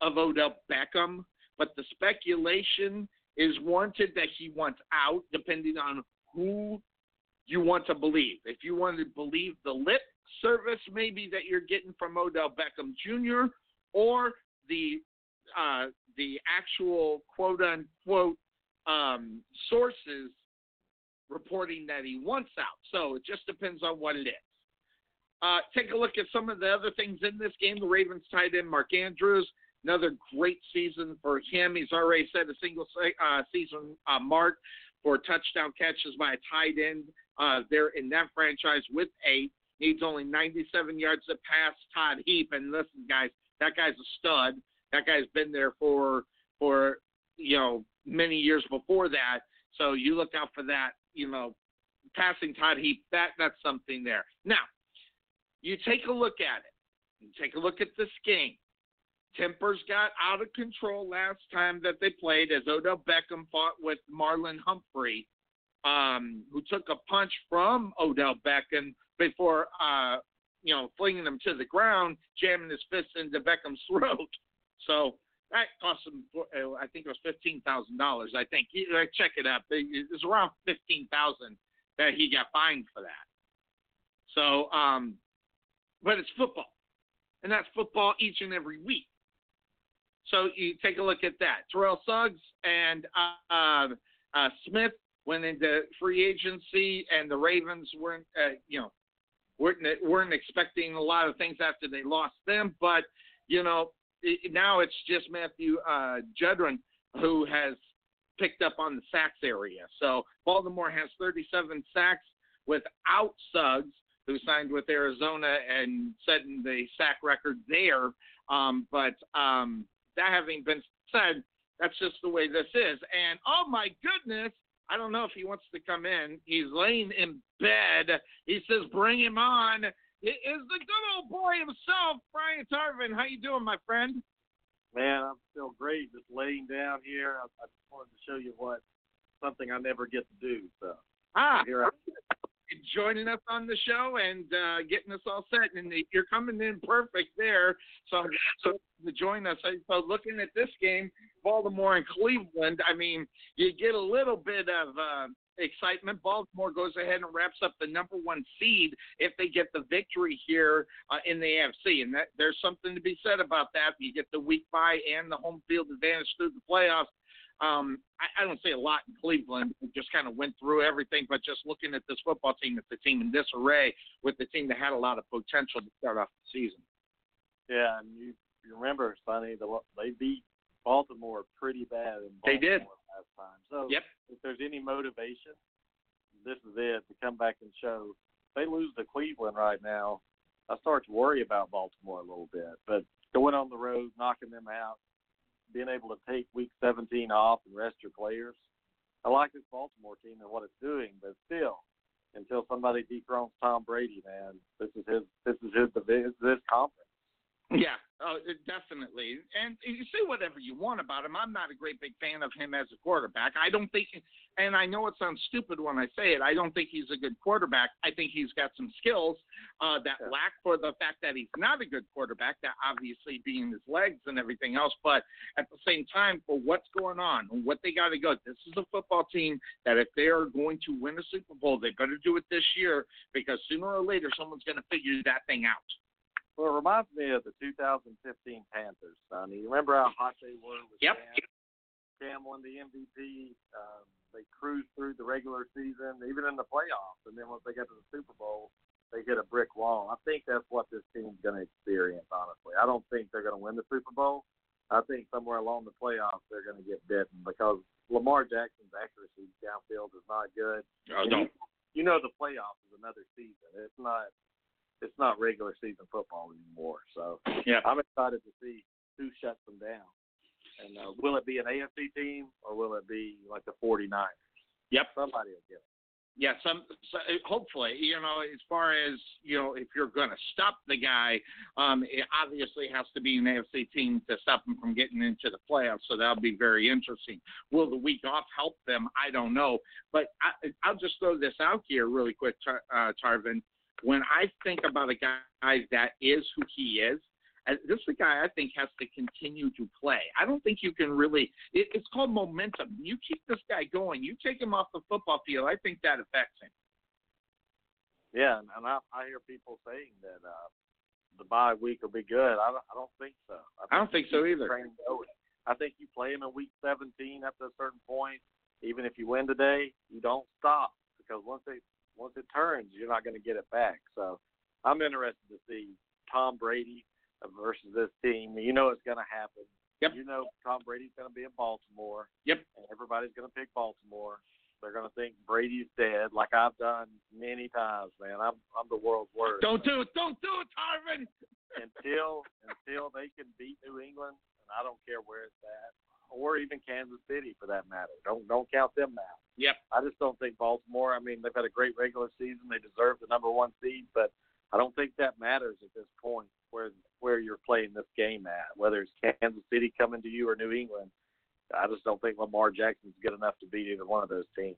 S5: of Odell Beckham, but the speculation is warranted that he wants out, depending on who you want to believe. If you want to believe the lip service, maybe that you're getting from Odell Beckham Jr., or the uh, the actual quote unquote um, sources reporting that he wants out. So it just depends on what it is. Uh, take a look at some of the other things in this game. The Ravens tied in Mark Andrews. Another great season for him. He's already set a single uh, season uh, mark for touchdown catches by a tight end uh, there in that franchise with eight. Needs only 97 yards to pass Todd Heap. And listen, guys, that guy's a stud. That guy's been there for for you know many years before that. So you look out for that. You know, passing Todd Heap, that that's something there. Now, you take a look at it. You take a look at this game. Tempers got out of control last time that they played as Odell Beckham fought with Marlon Humphrey, um, who took a punch from Odell Beckham before, uh, you know, flinging him to the ground, jamming his fist into Beckham's throat. So that cost him, uh, I think it was fifteen thousand dollars. I think check it up. It was around fifteen thousand that he got fined for that. So, um, but it's football, and that's football each and every week. So you take a look at that. Terrell Suggs and uh, uh, uh, Smith went into free agency, and the Ravens weren't, uh, you know, weren't weren't expecting a lot of things after they lost them. But you know, now it's just Matthew uh, Judon who has picked up on the sacks area. So Baltimore has 37 sacks without Suggs, who signed with Arizona and setting the sack record there. Um, but um, that having been said, that's just the way this is. And oh my goodness, I don't know if he wants to come in. He's laying in bed. He says, "Bring him on." It is the good old boy himself, Brian Tarvin. How you doing, my friend?
S7: Man, I'm still great. Just laying down here. I, I just wanted to show you what something I never get to do. So
S5: ah,
S7: here I
S5: joining us on the show and uh, getting us all set. And you're coming in perfect there. So, so to join us. So looking at this game, Baltimore and Cleveland, I mean, you get a little bit of uh, excitement. Baltimore goes ahead and wraps up the number one seed if they get the victory here uh, in the AFC, and that, there's something to be said about that. You get the week bye and the home field advantage through the playoffs. Um, I, I don't say a lot in Cleveland. We just kind of went through everything, but just looking at this football team, it's a team in disarray with the team that had a lot of potential to start off the season.
S7: Yeah, and you, you remember, Sonny, the, they beat Baltimore pretty bad. In Baltimore
S5: they did
S7: last time. So
S5: yep.
S7: if there's any motivation, this is it to come back and show. If they lose to Cleveland right now, I start to worry about Baltimore a little bit. But going on the road, knocking them out, being able to take Week 17 off and rest your players. I like this Baltimore team and what it's doing, but still, until somebody dethrones Tom Brady, man, this is his this is his this conference.
S5: Yeah, oh, definitely. And you say whatever you want about him. I'm not a great big fan of him as a quarterback. I don't think, and I know it sounds stupid when I say it. I don't think he's a good quarterback. I think he's got some skills uh, that yeah. lack for the fact that he's not a good quarterback. That obviously being his legs and everything else. But at the same time, for what's going on, what they got to go. This is a football team that if they are going to win a Super Bowl, they better do it this year because sooner or later someone's going to figure that thing out.
S7: Well, it reminds me of the 2015 Panthers, Sonny. You remember how hot they were with
S5: yep.
S7: Cam? Cam won the MVP. Um, they cruised through the regular season, even in the playoffs, and then once they got to the Super Bowl, they hit a brick wall. I think that's what this team's going to experience. Honestly, I don't think they're going to win the Super Bowl. I think somewhere along the playoffs they're going to get bitten because Lamar Jackson's accuracy downfield is not good.
S5: Oh, no.
S7: You know the playoffs is another season. It's not it's not regular season football anymore. So
S5: yeah,
S7: I'm excited to see who shuts them down. And uh, will it be an AFC team or will it be like the 49ers?
S5: Yep,
S7: somebody will get it.
S5: Yeah, some so hopefully, you know, as far as you know, if you're going to stop the guy, um, it obviously has to be an AFC team to stop him from getting into the playoffs. So that'll be very interesting. Will the week off help them? I don't know, but I, I'll just throw this out here really quick, uh, Tarvin when I think about a guy that is who he is, this is a guy I think has to continue to play. I don't think you can really. It, it's called momentum. You keep this guy going. You take him off the football field. I think that affects him.
S7: Yeah, and I, I hear people saying that uh, the bye week will be good. I don't, I don't think so. I, think
S5: I don't think so either.
S7: I think you play him in week 17 up to a certain point. Even if you win today, you don't stop because once they once it turns, you're not going to get it back. So I'm interested to see Tom Brady versus this team. You know it's going to happen.
S5: Yep.
S7: You know Tom Brady's going to be in Baltimore.
S5: Yep.
S7: And everybody's going to pick Baltimore. They're going to think Brady's dead, like I've done many times, man. I'm I'm the world's worst.
S5: Don't do it. Don't do it, Tarvin.
S7: until until they can beat New England, and I don't care where it's at, or even Kansas City for that matter. Don't don't count them out.
S5: Yep.
S7: I just don't think Baltimore. I mean, they've had a great regular season. They deserve the number one seed, but I don't think that matters at this point where where you're playing this game at, whether it's Kansas City coming to you or New England. I just don't think Lamar Jackson's good enough to beat either one of those teams.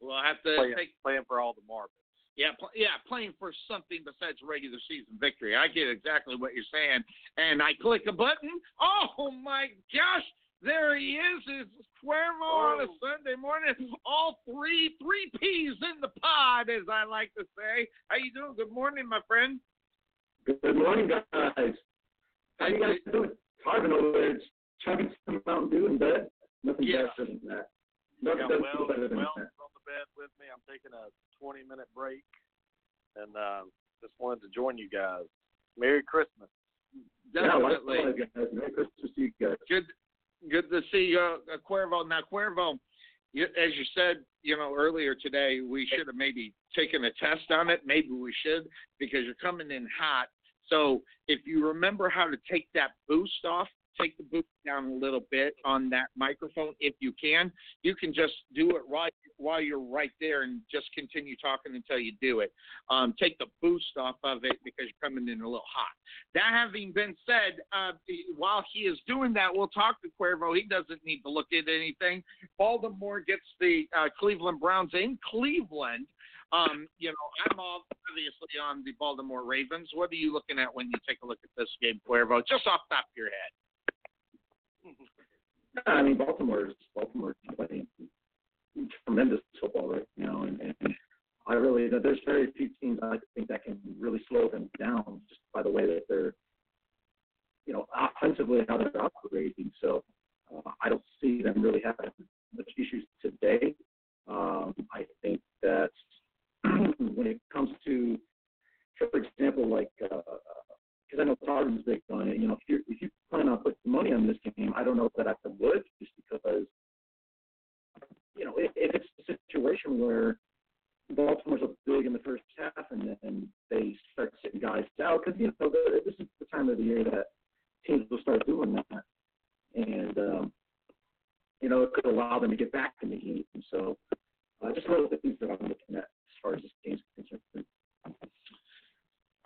S5: We'll have to
S7: Playing,
S5: take
S7: playing for all the marbles.
S5: Yeah, pl- yeah, playing for something besides regular season victory. I get exactly what you're saying, and I click a button. Oh my gosh, there he is! It's Cuervo on a Sunday morning. All three, three peas in the pod, as I like to say. How you doing? Good morning, my friend.
S6: Good morning, guys. How you guys doing? Tarvin over there chugging some Mountain Dew in bed. Nothing
S5: Yeah.
S6: better than that. Nothing
S7: Yeah, well,
S6: better than
S7: well,
S6: that.
S7: on the bed with me. I'm taking a 20 minute break, and uh, just wanted to join you guys. Merry Christmas.
S6: Yeah,
S5: Definitely.
S6: likewise, guys. Merry Christmas to you guys.
S5: good good to see uh, Cuervo. Now, Cuervo, you, as you said, you know earlier today, we should have maybe taken a test on it. Maybe we should because you're coming in hot. So if you remember how to take that boost off, take the boost down a little bit on that microphone if you can. You can just do it right while you're right there and just continue talking until you do it. Um, take the boost off of it because you're coming in a little hot. That having been said, uh, while he is doing that, we'll talk to Cuervo. He doesn't need to look at anything. Baltimore gets the uh, Cleveland Browns in Cleveland. Um, you know, I'm obviously on the Baltimore Ravens. What are you looking at when you take a look at this game, Cuervo? Just off top of your head.
S6: I mean, Baltimore's Baltimore's playing tremendous football right now, and, and I really there's very few teams I think that can really slow them down just by the way that they're, you know, offensively how they're operating. So uh, I don't see them really having much issues today. Um, I think that when it comes to, for example, like. Uh, because I know Tarvin's big on it. You know, if you if you plan on putting money on this game, I don't know if that I would, just because you know if, if it's a situation where Baltimore's up big in the first half and then they start sitting guys out, because you know the, this is the time of the year that teams will start doing that, and um, you know it could allow them to get back in the game. And so, uh, just one of the things that I'm looking at as far as this game's concerned.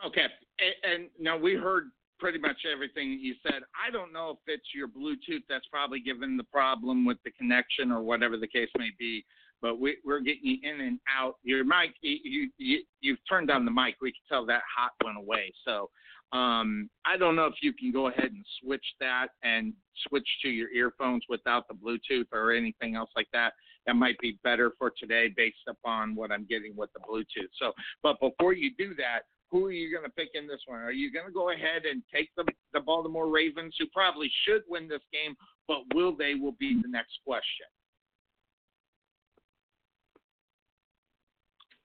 S5: Okay, and, and now we heard pretty much everything you said. I don't know if it's your Bluetooth that's probably given the problem with the connection or whatever the case may be. But we, we're getting you in and out. Your mic, you, you, you you've turned on the mic. We can tell that hot went away. So um, I don't know if you can go ahead and switch that and switch to your earphones without the Bluetooth or anything else like that. That might be better for today based upon what I'm getting with the Bluetooth. So, but before you do that, who are you going to pick in this one? Are you going to go ahead and take the, the Baltimore Ravens, who probably should win this game, but will they? Will be the next question.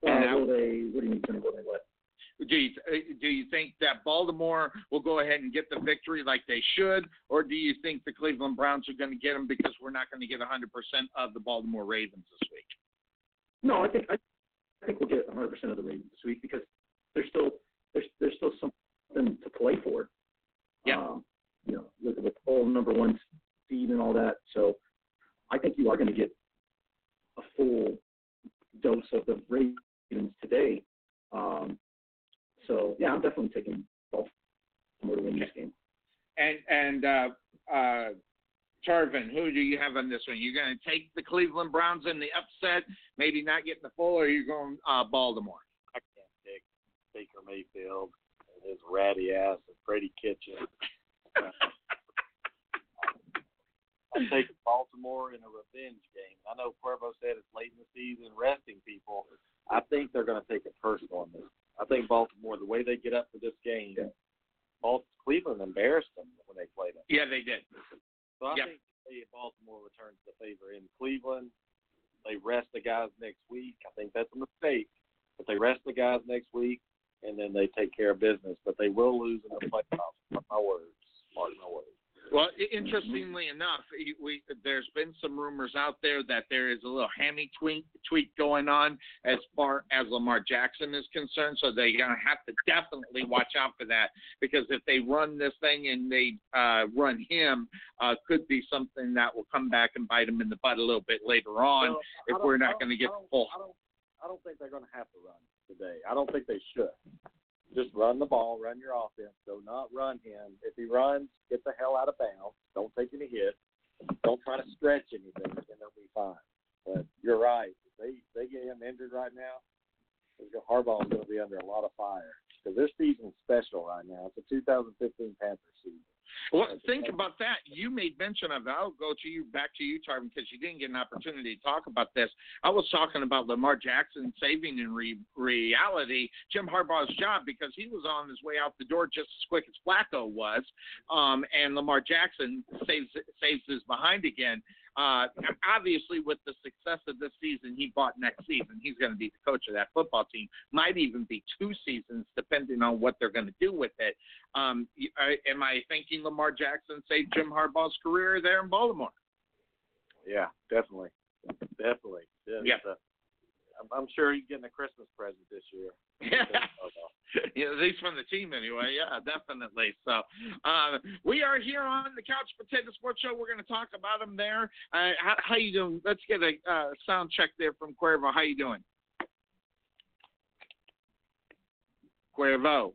S6: Uh, will they? What do you mean? Will they what?
S5: Do you uh, do you think that Baltimore will go ahead and get the victory like they should, or do you think the Cleveland Browns are going to get them because we're not going to get 100% of the Baltimore Ravens this week?
S6: No, I think I, I think we'll get 100 percent of the Ravens this week because there's still there's there's still something to play for.
S5: Yeah.
S6: Um, you know, with with the whole number one seed and all that. So I think you are going to get a full dose of the Ravens today. Um, so yeah, I'm definitely taking Baltimore to win this game.
S5: And and uh, uh, Tarvin, who do you have on this one? You're going to take the Cleveland Browns in the upset, maybe not getting the full, or are you going uh, Baltimore?
S7: I Baker Mayfield and his ratty ass and Freddie Kitchen. I'm taking Baltimore in a revenge game. I know Cuervo said it's late in the season, resting people. I think they're going to take it personal in this. I think Baltimore, the way they get up for this game,
S6: Yeah.
S7: Bal- Cleveland embarrassed them when they played them.
S5: Yeah, they did.
S7: So I
S5: Yep.
S7: think hey, Baltimore returns the favor in Cleveland. They rest the guys next week. I think that's a mistake, but they rest the guys next week, and then they take care of business. But they will lose in the playoffs. Mark my words. Mark my words.
S5: Well, interestingly enough, we there's been some rumors out there that there is a little hammy tweak tweak going on as far as Lamar Jackson is concerned. So they're gonna have to definitely watch out for that because if they run this thing and they uh, run him, uh, could be something that will come back and bite him in the butt a little bit later on
S7: Well,
S5: if we're
S7: don't-
S5: going to get the full.
S7: I don't, I don't think they're going to have to run today. I don't think they should. Just run the ball, run your offense. Do not run him. If he runs, get the hell out of bounds. Don't take any hits. Don't try to stretch anything, and they'll be fine. But you're right. If they they get him injured right now, Harbaugh's going to be under a lot of fire because their season's special right now. It's a 2015 Panthers season.
S5: Well, think about that. You made mention of. I'll go to you back to you, Tarvin, because you didn't get an opportunity to talk about this. I was talking about Lamar Jackson saving in re- reality Jim Harbaugh's job because he was on his way out the door just as quick as Flacco was, um, and Lamar Jackson saves saves his behind again. Uh, obviously, with the success of this season, he bought next season. He's going to be the coach of that football team. Might even be two seasons, depending on what they're going to do with it. Um, am I thinking Lamar Jackson saved Jim Harbaugh's career there in Baltimore?
S7: Yeah, definitely, definitely.
S5: Yeah.
S7: uh, I'm, I'm sure he's getting a Christmas present this year.
S5: yeah, at least from the team anyway. Yeah, definitely. So uh, we are here on the Couch Potato Sports Show. We're going to talk about them there. Uh, how, how you doing? Let's get a uh, sound check there from Cuervo. How you doing? Cuervo.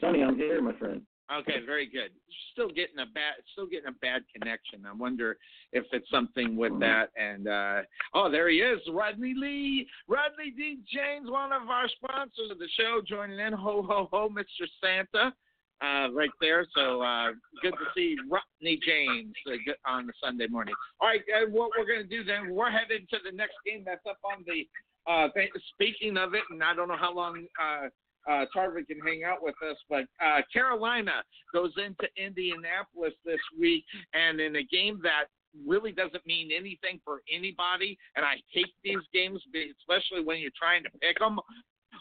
S6: Sonny, I'm here, my friend.
S5: Okay, very good. Still getting a bad, still getting a bad connection. I wonder if it's something with that. And uh oh, there he is, Rodney Lee, Rodney D. James, one of our sponsors of the show, joining in. Ho ho ho, Mr. Santa, uh, right there. So uh good to see Rodney James uh, on the Sunday morning. All right, uh, what we're gonna do then? We're headed to the next game that's up on the. Uh, th- speaking of it, and I don't know how long. Uh, can hang out with us, but uh, Carolina goes into Indianapolis this week, and in a game that really doesn't mean anything for anybody, and I hate these games, especially when you're trying to pick them.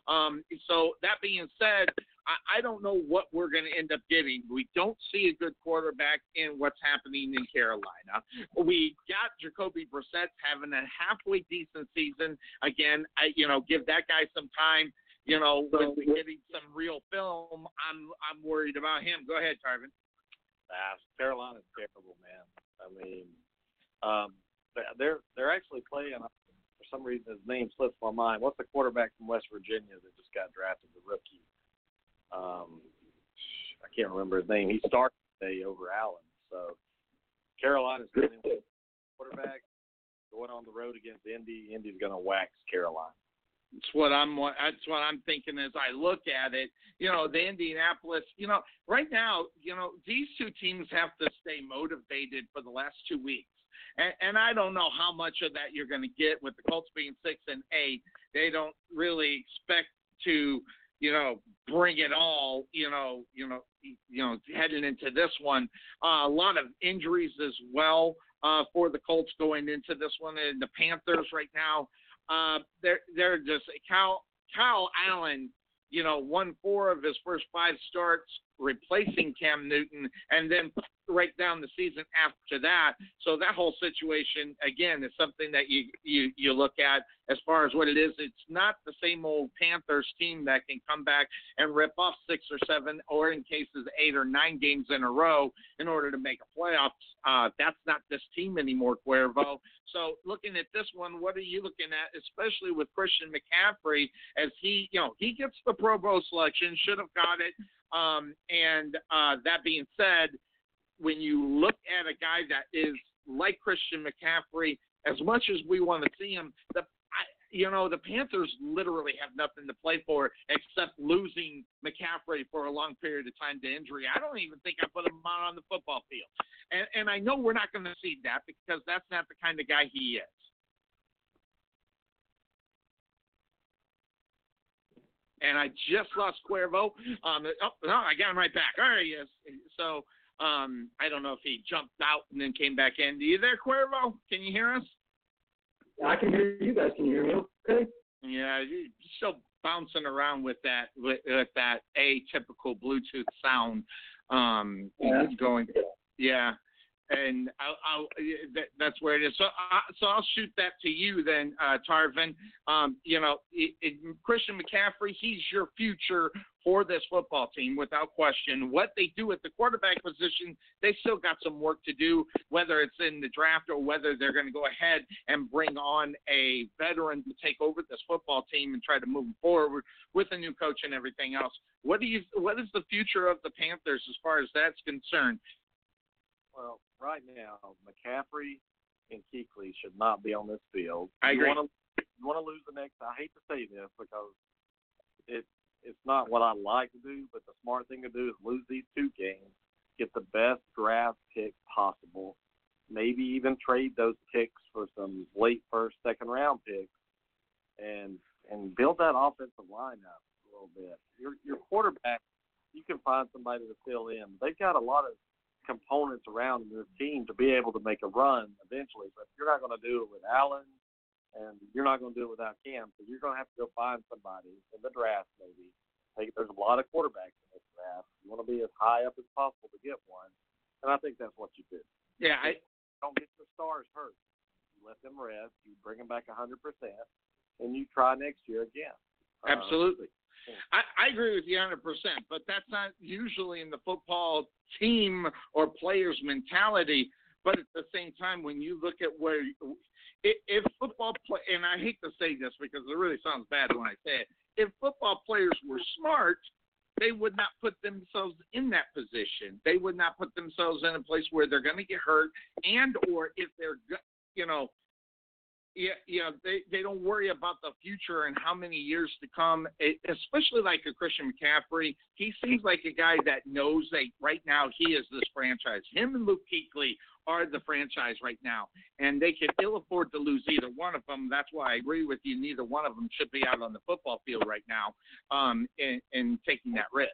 S5: Um, so that being said, I, I don't know what we're going to end up getting. We don't see a good quarterback in what's happening in Carolina. We got Jacoby Brissett having a halfway decent season. Again, I, you know, give that guy some time. You know, when we getting some real film, I'm I'm worried about him. Go ahead, Tarvin.
S7: Ah, Carolina's terrible, man. I mean, um, they're they're actually playing. For some reason, his name slips my mind. What's the quarterback from West Virginia that just got drafted, the rookie? Um, I can't remember his name. He started today over Allen. So Carolina's going in quarterback going on the road against Indy. Indy's going to wax Carolina.
S5: That's what I'm. That's what I'm thinking as I look at it. You know, the Indianapolis. You know, right now, you know, these two teams have to stay motivated for the last two weeks, and, and I don't know how much of that you're going to get with the Colts being six and eight. They don't really expect to, you know, bring it all. You know, you know, you know, heading into this one, uh, a lot of injuries as well uh, for the Colts going into this one, and the Panthers right now. Uh, they're they're just Kyle Allen, you know, won four of his first five starts replacing Cam Newton, and then right down the season after that. So that whole situation again is something that you you you look at as far as what it is. It's not the same old Panthers team that can come back and rip off six or seven, or in cases eight or nine games in a row in order to make a playoffs. Uh, that's not this team anymore, Cuervo. So looking at this one, what are you looking at, especially with Christian McCaffrey, as he, you know, he gets the Pro Bowl selection, should have got it. Um, and uh, that being said, when you look at a guy that is like Christian McCaffrey, as much as we want to see him, the you know the Panthers literally have nothing to play for except losing McCaffrey for a long period of time to injury. I don't even think I put him on the football field, and and I know we're not going to see that because that's not the kind of guy he is. And I just lost Cuervo. Um, oh, no, I got him right back. All right, yes. So um, I don't know if he jumped out and then came back in. Are you there, Cuervo? Can you hear us?
S6: I can hear you guys. Can you hear me? Okay.
S5: Yeah, you're still bouncing around with that with, with that atypical Bluetooth sound. Um,
S6: Yeah,
S5: going, yeah, and I'll, I'll that, that's where it is. So, I, so I'll shoot that to you then, uh, Tarvin. Um, you know, it, it, Christian McCaffrey, he's your future for this football team without question. What they do at the quarterback position, they still got some work to do, whether it's in the draft or whether they're going to go ahead and bring on a veteran to take over this football team and try to move forward with a new coach and everything else. What do you? What is the future of the Panthers as far as that's concerned?
S7: Well, right now, McCaffrey and Kuechly should not be on this field.
S5: I agree.
S7: You want to, you want to lose the next. I hate to say this because it it's not what I like to do, but the smart thing to do is lose these two games, get the best draft pick possible, maybe even trade those picks for some late first, second round picks, and and build that offensive line up a little bit. Your your quarterback, you can find somebody to fill in. They've got a lot of components around their team to be able to make a run eventually. But you're not going to do it with Allen, and you're not going to do it without Cam. So you're going to have to go find somebody in the draft, maybe. Like, there's a lot of quarterbacks in this draft. You want to be as high up as possible to get one, and I think that's what you do.
S5: Yeah, I,
S7: Don't get your stars hurt. You let them rest. You bring them back 100%, and you try next year again. Uh,
S5: Absolutely. I, I agree with you 100%, but that's not usually in the football team or players' mentality. But at the same time, when you look at where, if, football play, and I hate to say this because it really sounds bad when I say it, if football players were smart, they would not put themselves in that position. They would not put themselves in a place where they're going to get hurt, and or if they're, you know, yeah, yeah, they they don't worry about the future and how many years to come. e- Especially like a Christian McCaffrey, he seems like a guy that knows that right now he is this franchise. Him and Luke Kuechly are the franchise right now, and they can ill afford to lose either one of them. That's why I agree with you. Neither one of them should be out on the football field right now, um, and, and taking that risk.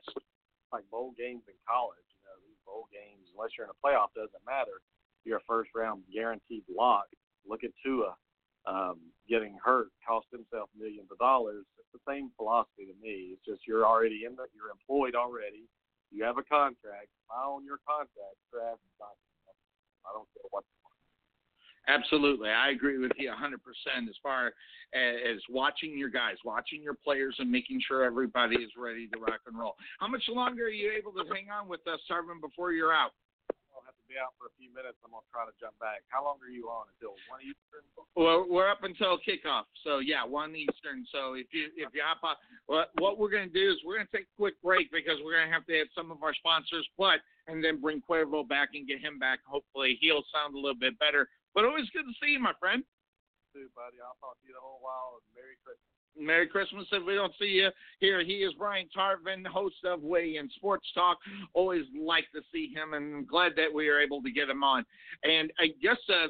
S7: like bowl games in college. You know, these bowl games, unless you're in a playoff, doesn't matter. You're a first round guaranteed lock. Look at Tua um, getting hurt, cost himself millions of dollars. It's the same philosophy to me. It's just you're already in the, you're employed already. You have a contract. I own your contract, draft. I don't care what.
S5: Absolutely, I agree with you 100% as far as watching your guys, watching your players, and making sure everybody is ready to rock and roll. How much longer are you able to hang on with us, Tarvin, before you're out?
S7: I'll have to be out for a few minutes. I'm gonna try to jump back. How long are you on until one Eastern?
S5: Well, we're up until kickoff, so yeah, one Eastern. So if you if you hop on, what what we're gonna do is we're gonna take a quick break because we're gonna have to have some of our sponsors, but and then bring Cuervo back and get him back. Hopefully, he'll sound a little bit better. But always good to see you, my friend.
S7: Too, buddy. I'll talk to you in a whole while. Merry Christmas.
S5: Merry Christmas if we don't see you here. He is Brian Tarvin, host of Way in Sports Talk. Always like to see him, and glad that we are able to get him on. And I guess uh,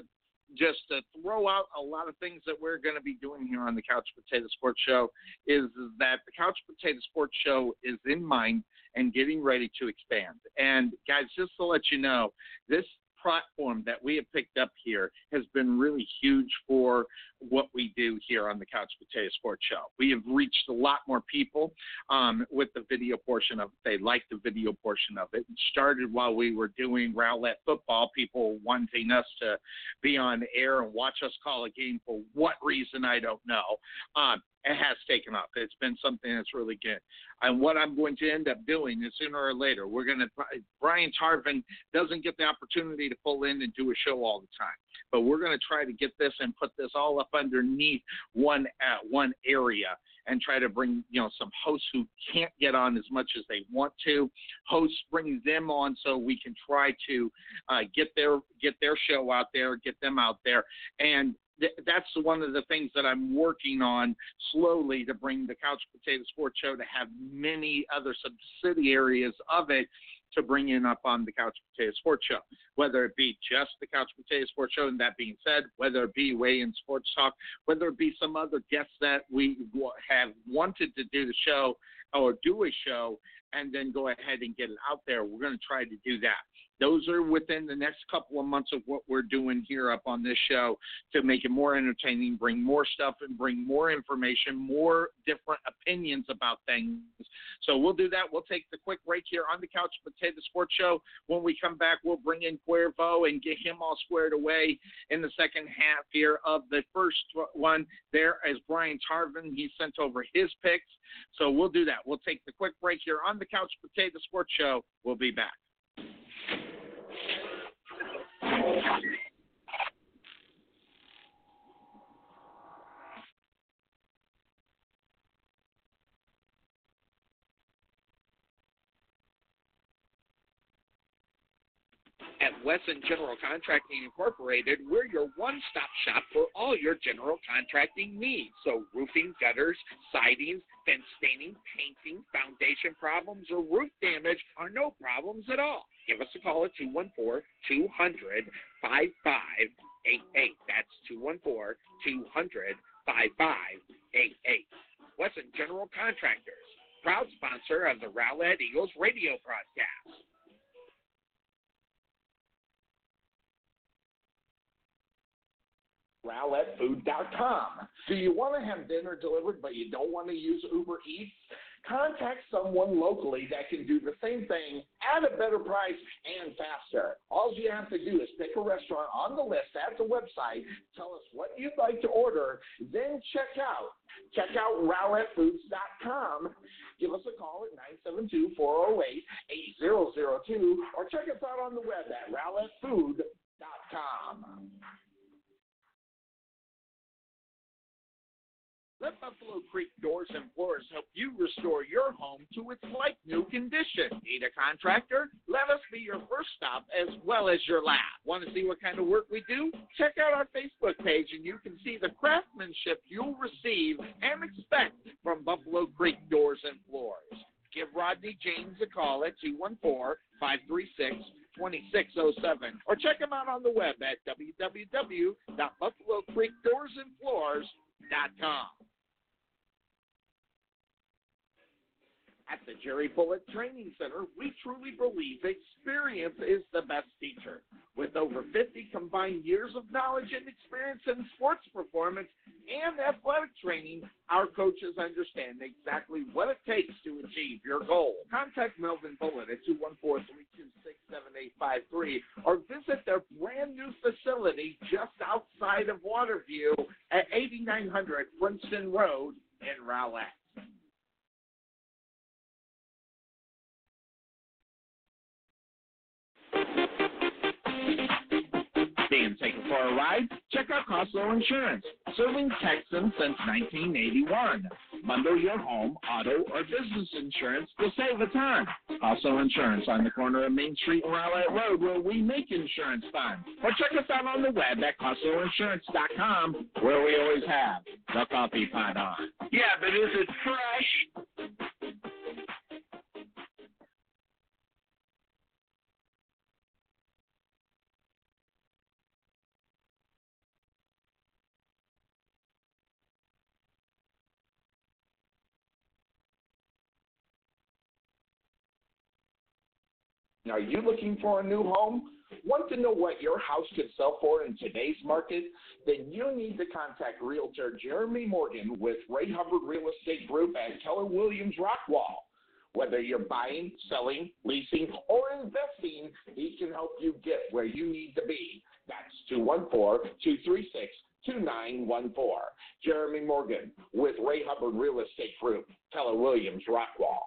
S5: just to throw out a lot of things that we're going to be doing here on the Couch Potato Sports Show is that the Couch Potato Sports Show is in mind and getting ready to expand. And guys, just to let you know, this platform that we have picked up here has been really huge for what we do here on the Couch Potato Sports Show. We have reached a lot more people um, with the video portion of it. They like the video portion of it. It started while we were doing Rowlett football, people wanting us to be on air and watch us call a game for what reason, I don't know. Um, it has taken off. It's been something that's really good. And what I'm going to end up doing is sooner or later, we're going to, Brian Tarvin doesn't get the opportunity to pull in and do a show all the time. But we're going to try to get this and put this all up underneath one uh, one area and try to bring you know some hosts who can't get on as much as they want to. Hosts bring them on so we can try to uh, get their get their show out there, get them out there, and th- that's one of the things that I'm working on slowly to bring the Couch Potato Sports Show to have many other subsidiaries of it to bring in up on the Couch Potato Sports Show, whether it be just the Couch Potato Sports Show. And that being said, whether it be Way in Sports Talk, whether it be some other guests that we have wanted to do the show or do a show and then go ahead and get it out there. We're going to try to do that. Those are within the next couple of months of what we're doing here up on this show to make it more entertaining, bring more stuff and bring more information, more different opinions about things. So we'll do that. We'll take the quick break here on the Couch Potato Sports Show. When we come back, we'll bring in Cuervo and get him all squared away in the second half here of the first one. There is Brian Tarvin. He sent over his picks. So we'll do that. We'll take the quick break here on the Couch Potato Sports Show. We'll be back. At Wesson General Contracting Incorporated, we're your one stop shop for all your general contracting needs. So, roofing, gutters, sidings, fence staining, painting, foundation problems, or roof damage are no problems at all. Give us a call at 214 200 5588. That's 214 200 5588. Wesson General Contractors, proud sponsor of the Rowlett Eagles radio broadcast.
S1: RowlettFood.com. Do you want to have dinner delivered but you don't want to use Uber Eats? Contact someone locally that can do the same thing at a better price and faster. All you have to do is pick a restaurant on the list at the website, tell us what you'd like to order, then check out. Check out RowlettFoods.com. Give us a call at 972 408 8002 or check us out on the web at RowlettFood.com. Let Buffalo Creek Doors and Floors help you restore your home to its like new condition. Need a contractor? Let us be your first stop as well as your last. Want to see what kind of work we do? Check out our Facebook page and you can see the craftsmanship you'll receive and expect from Buffalo Creek Doors and Floors. Give Rodney James a call at 214 536 2607 or check him out on the web at www.buffalocreekdoorsandfloors.com. At the Jerry Bullet Training Center, we truly believe experience is the best teacher. With over 50 combined years of knowledge and experience in sports performance and athletic training, our coaches understand exactly what it takes to achieve your goal. Contact Melvin Bullet at 214-326-7853 or visit their brand new facility just outside of Waterview at 8900 Princeton Road in Rowlett. Being taken for a ride? Check out Costco Insurance, serving Texans since 1981. Bundle your home, auto, or business insurance to save a ton. Costco Insurance on the corner of Main Street and Rowlett Road where we make insurance fun. Or check us out on the web at CostcoInsurance.com where we always have the coffee pot on.
S8: Yeah, but is it fresh?
S1: Are you looking for a new home? Want to know what your house could sell for in today's market? Then you need to contact Realtor Jeremy Morgan with Ray Hubbard Real Estate Group at Keller Williams Rockwall. Whether you're buying, selling, leasing, or investing, he can help you get where you need to be. That's 214 236 2914. Jeremy Morgan with Ray Hubbard Real Estate Group, Keller Williams Rockwall.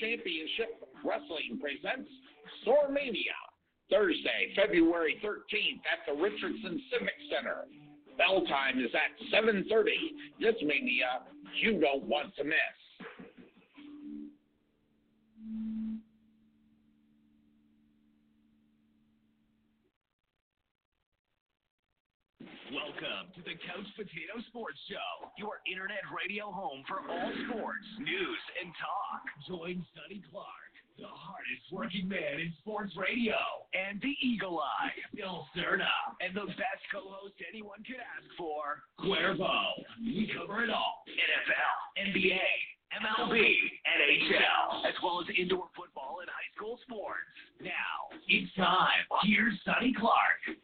S1: Championship Wrestling presents SOAR Mania. Thursday, February 13th at the Richardson Civic Center. Bell time is at 7.30. This Mania you don't want to miss.
S4: Welcome to the Couch Potato Sports Show, your internet radio home for all sports, news, and talk. Join Sonny Clark, the hardest working man in sports radio, and the eagle eye, Bill Cerna, and the best co-host anyone could ask for, Cuervo. We cover it all: NFL, NBA, MLB, NHL, as well as indoor football and high school sports. Now it's time. Here's Sonny Clark.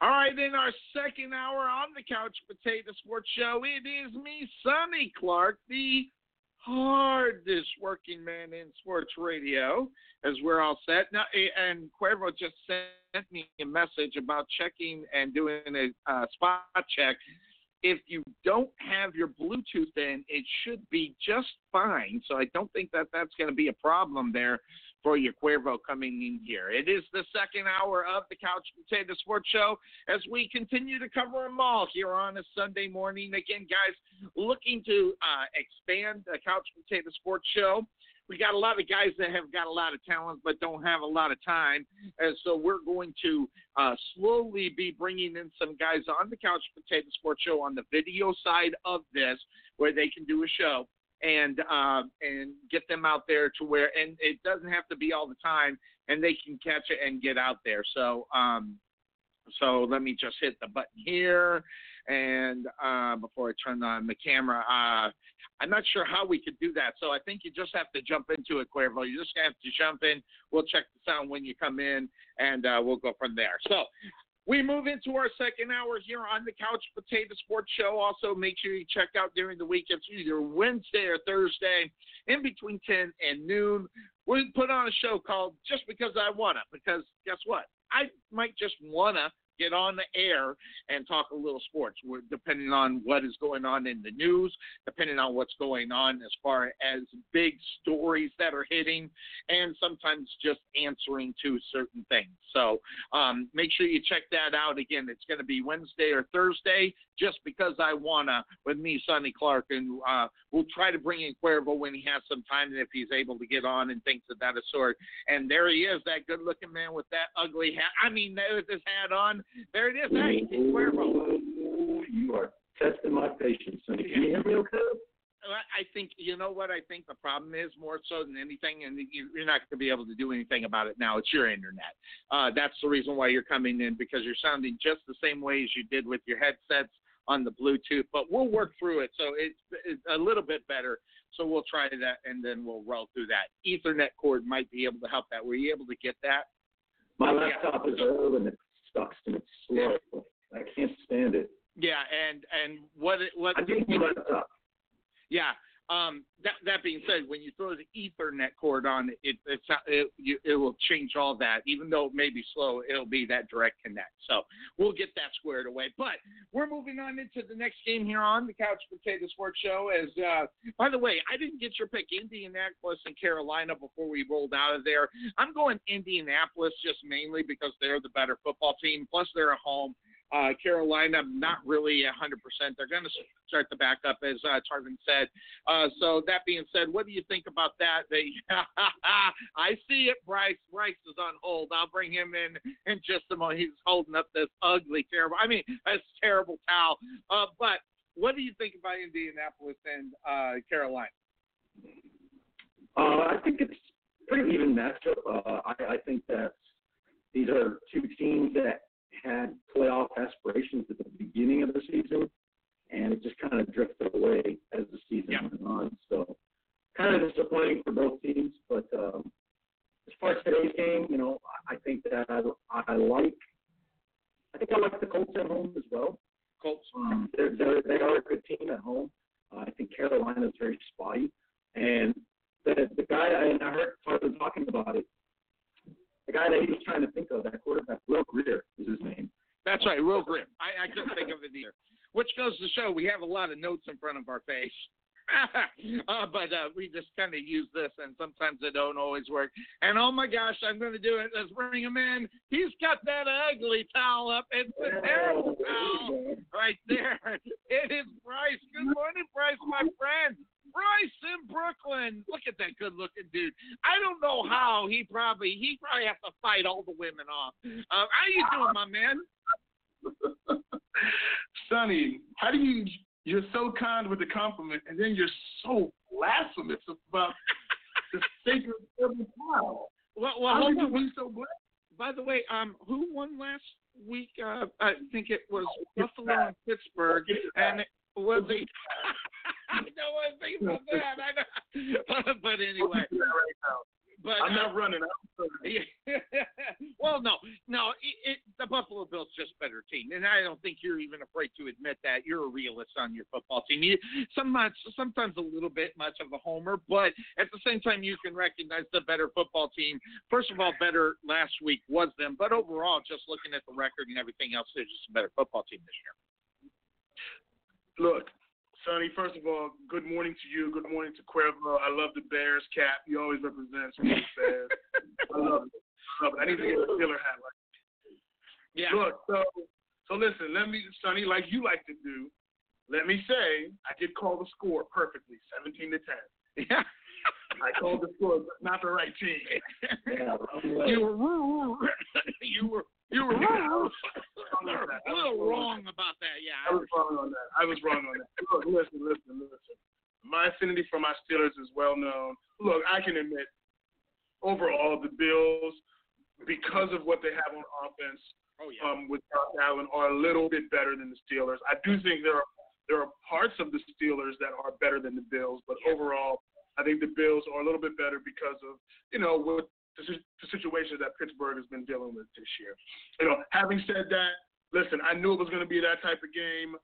S5: All right, in our second hour on the Couch Potato Sports Show, it is me, Sonny Clark, the hardest working man in sports radio, as we're all set. Now, and Cuervo just sent me a message about checking and doing a uh, spot check. If you don't have your Bluetooth in, it should be just fine. So I don't think that that's going to be a problem there for your Cuervo coming in here. It is the second hour of the Couch Potato Sports Show as we continue to cover them all here on a Sunday morning. Again, guys, looking to uh, expand the Couch Potato Sports Show. We got a lot of guys that have got a lot of talent but don't have a lot of time. And so we're going to uh, slowly be bringing in some guys on the Couch Potato Sports Show on the video side of this where they can do a show and uh, and get them out there to where and it doesn't have to be all the time and they can catch it and get out there so um so let me just hit the button here and uh, before I turn on the camera, uh, I'm not sure how we could do that. So I think you just have to jump into it, Cuervo. You just have to jump in. We'll check the sound when you come in, and uh, we'll go from there. So we move into our second hour here on the Couch Potato Sports Show. Also, make sure you check out during the week. It's either Wednesday or Thursday, in between 10 and noon. We put on a show called Just Because I Wanna, because guess what? I might just wanna get on the air and talk a little sports, depending on what is going on in the news, depending on what's going on as far as big stories that are hitting, and sometimes just answering to certain things. So um, make sure you check that out. Again, it's going to be Wednesday or Thursday, just because I wanna, with me, Sonny Clark, and uh, we'll try to bring in Cuervo when he has some time and if he's able to get on and things of that sort. And there he is, that good-looking man with that ugly hat. I mean, with his hat on. There it is. Hey, Cuervo.
S9: You are testing my patience, Sonny. Can you hear me okay?
S5: I think you know what I think the problem is more so than anything, and you're not going to be able to do anything about it now. It's your internet. Uh, that's the reason why you're coming in because you're sounding just the same way as you did with your headsets on the Bluetooth. But we'll work through it, so it's, it's a little bit better. So we'll try that, and then we'll roll through that. Ethernet cord might be able to help that. Were you able to get that?
S9: My laptop yeah. is old and it sucks and it's slow. I can't stand it.
S5: Yeah, and and what what
S9: I think my laptop.
S5: Yeah. Um, that that being said, when you throw the Ethernet cord on, it it's it, it, it will change all that. Even though it may be slow, it'll be that direct connect. So we'll get that squared away. But we're moving on into the next game here on the Couch Potato Sports Show. As uh, by the way, I didn't get your pick Indianapolis and Carolina before we rolled out of there. I'm going Indianapolis just mainly because they're the better football team. Plus they're at home. Uh, Carolina, not really 100%. They're going to start the backup, as uh, Tarvin said. Uh, so that being said, what do you think about that? They, I see it. Bryce Bryce is on hold. I'll bring him in in just a moment. He's holding up this ugly, terrible. I mean, this terrible towel. Uh, but what do you think about Indianapolis and uh, Carolina?
S9: Uh, I think it's pretty even matchup. Uh, I, I think that these are two teams that had playoff aspirations at the beginning of the season, and it just kind of drifted away as the season yeah. went on. So kind of disappointing for both teams. But um, as far as today's game, you know, I think that I, I like. I think I like the Colts at home as well.
S5: Colts.
S9: Um, they're, they're they are a good team at home. Uh, I think Carolina is very spotty, and the the guy and I heard Tarvin talking about it the guy that he was trying to think of, that quarterback, Will Grier is his name.
S5: That's right, Will Grier. I, I couldn't think of it either. Which goes to show we have a lot of notes in front of our face. uh, but uh, we just kind of use this, and sometimes it don't always work. And oh my gosh, I'm going to do it. Let's bring him in. He's got that ugly towel up. It's a terrible towel right there. It is Bryce. Good morning, Bryce, my friend. Bryce in Brooklyn. Look at that good looking dude. I don't know how he probably he probably has to fight all the women off. Uh, how you doing, my man?
S10: Sonny, how do you you're so kind with the compliment and then you're so blasphemous about the sacred towel.
S5: Well, well
S10: how
S5: hold on.
S10: you be so blasphemous?
S5: By the way, um, who won last week? Uh, I think it was Buffalo and Pittsburgh, and it was a. I know I was thinking about that. But anyway, but
S10: I'm
S5: uh,
S10: not running.
S5: Well, no, no. It, it, the Buffalo Bills just better team, and I don't think you're even afraid to admit that. You're a realist on your football team. You, sometimes, sometimes a little bit much of a homer, but at the same time, you can recognize the better football team. First of all, better last week was them, but overall, just looking at the record and everything else, they're just a better football team this year.
S10: Look, Sonny, first of all, good morning to you. Good morning to Cuervo. I love the Bears cap. You always represent the Bears. I love it. I love it. I need to get a Steeler hat like
S5: Yeah.
S10: Look, so so listen, let me Sonny, like you like to do, let me say I did call the score perfectly, seventeen to ten.
S5: Yeah.
S10: I called the score, but not the right team.
S5: Yeah, you were you were you were a little wrong about that. Yeah.
S10: I was wrong on that. I was wrong on that. Look, listen, listen, listen. My affinity for my Steelers is well known. Look, I can admit, overall, the Bills, because of what they have on offense
S5: Oh yeah.
S10: um, with Josh Allen, are a little bit better than the Steelers. I do think there are there are parts of the Steelers that are better than the Bills, but overall, I think the Bills are a little bit better because of you know what the, situation that Pittsburgh has been dealing with this year. You know, having said that, listen, I knew it was going to be that type of game,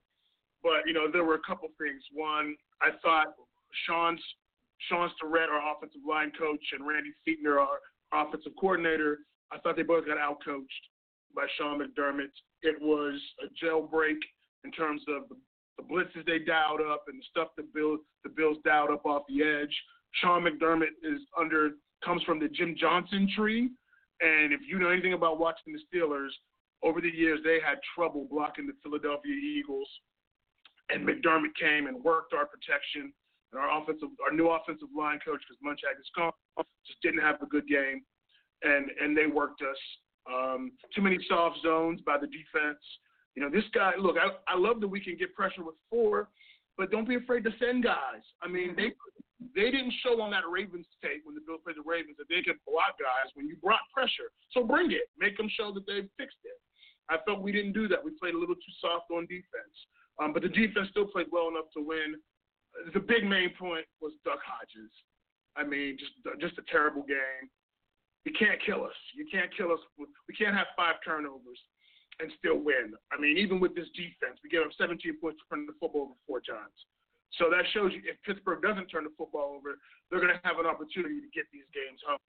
S10: but you know there were a couple things. One, I thought Sean's Shaun Sarrett, our offensive line coach, and Randy Fichtner, our offensive coordinator, I thought they both got outcoached by Sean McDermott. It was a jailbreak in terms of the, the blitzes they dialed up and the stuff the Bills the Bills dialed up off the edge. Sean McDermott is under comes from the Jim Johnson tree, and if you know anything about watching the Steelers, over the years they had trouble blocking the Philadelphia Eagles, and McDermott came and worked our protection and our offensive our new offensive line coach because Munchak is gone just didn't have a good game, and and they worked us. Um, too many soft zones by the defense. You know, this guy. Look, I I love that we can get pressure with four, but don't be afraid to send guys. I mean, they they didn't show on that Ravens tape when the Bills played the Ravens that they could block guys when you brought pressure. So bring it. Make them show that they fixed it. I felt we didn't do that. We played a little too soft on defense. Um, but the defense still played well enough to win. The big main point was Duck Hodges. I mean, just just a terrible game. You can't kill us. You can't kill us. We can't have five turnovers and still win. I mean, even with this defense, we gave up 17 points turning the football over four times. So that shows you if Pittsburgh doesn't turn the football over, they're going to have an opportunity to get these games home.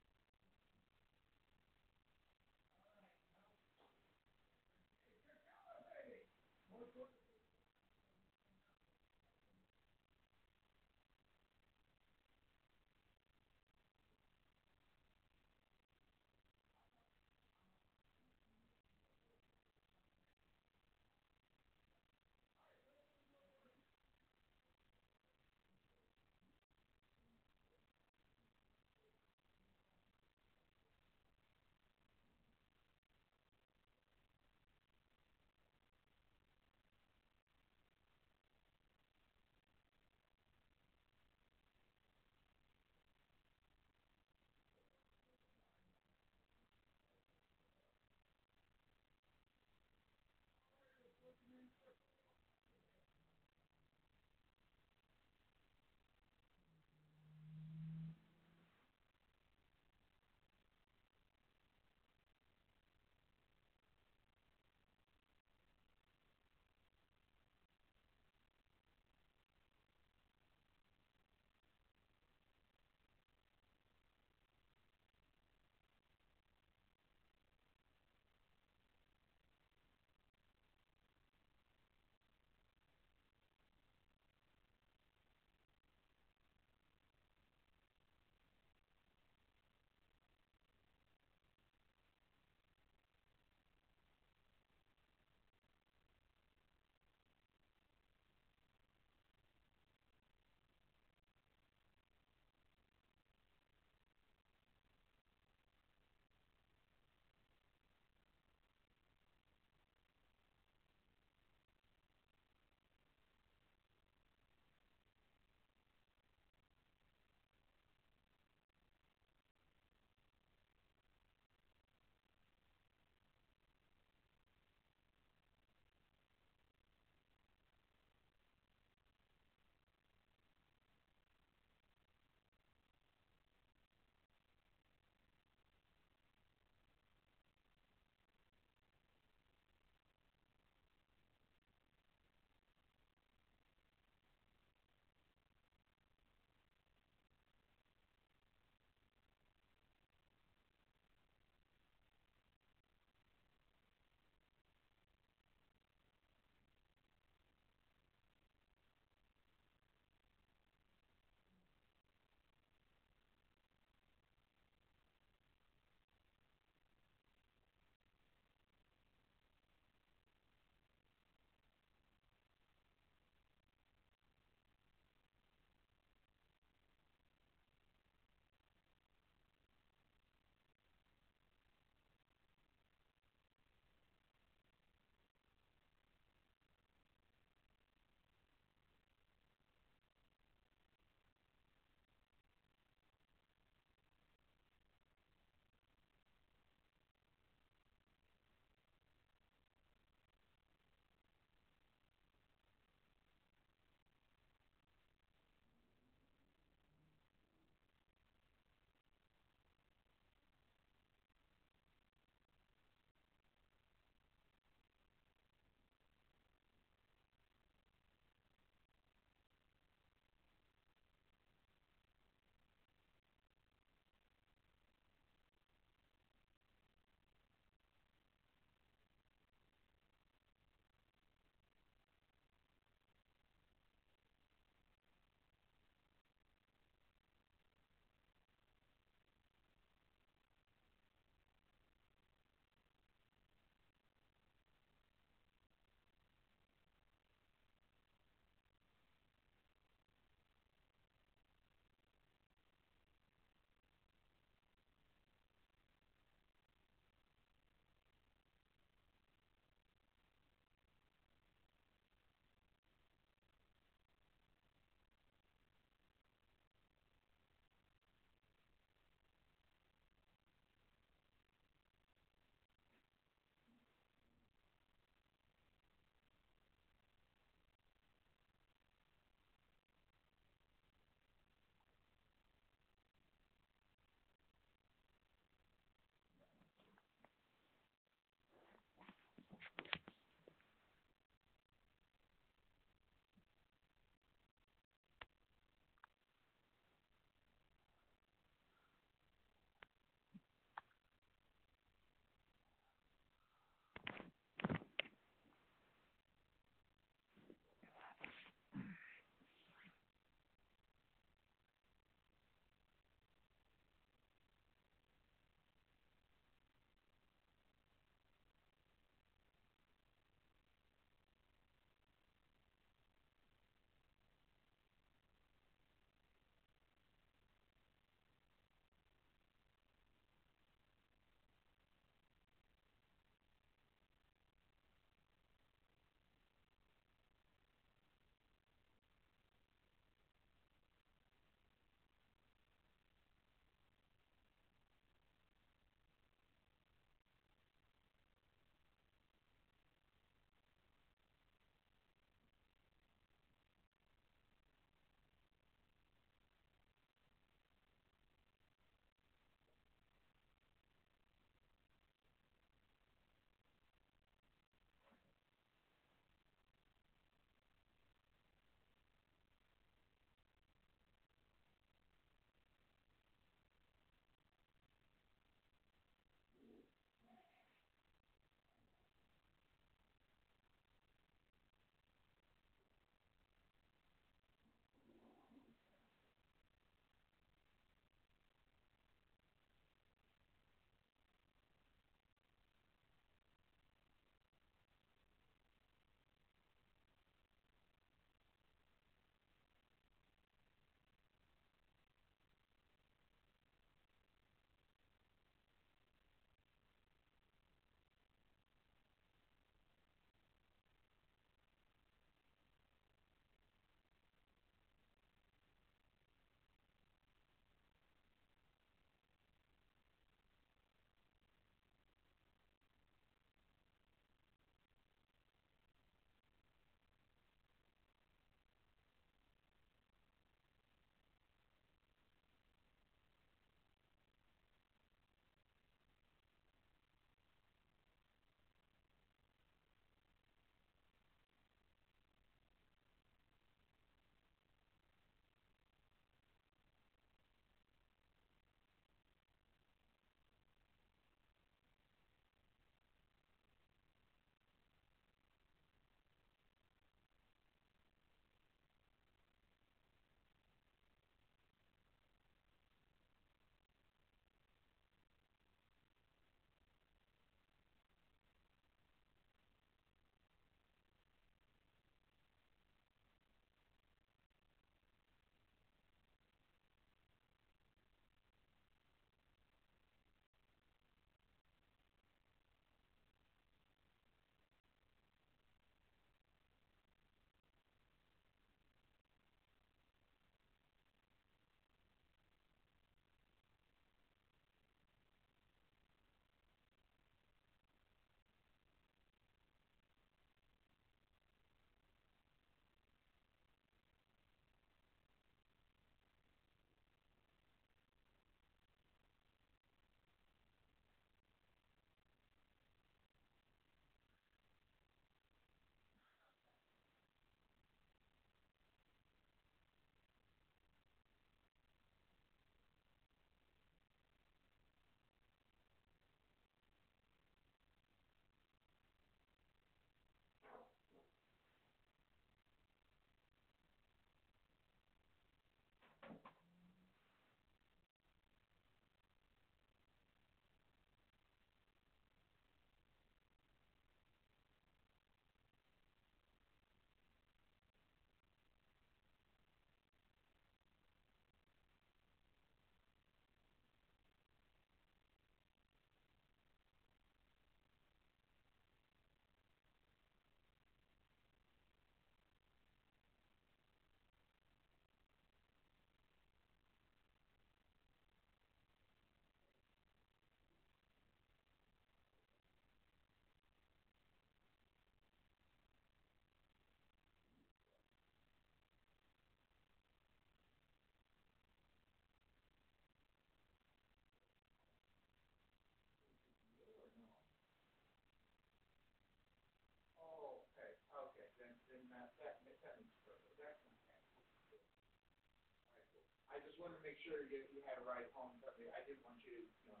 S5: Wanted to make sure you, you had a ride home. But I didn't want you to, you know,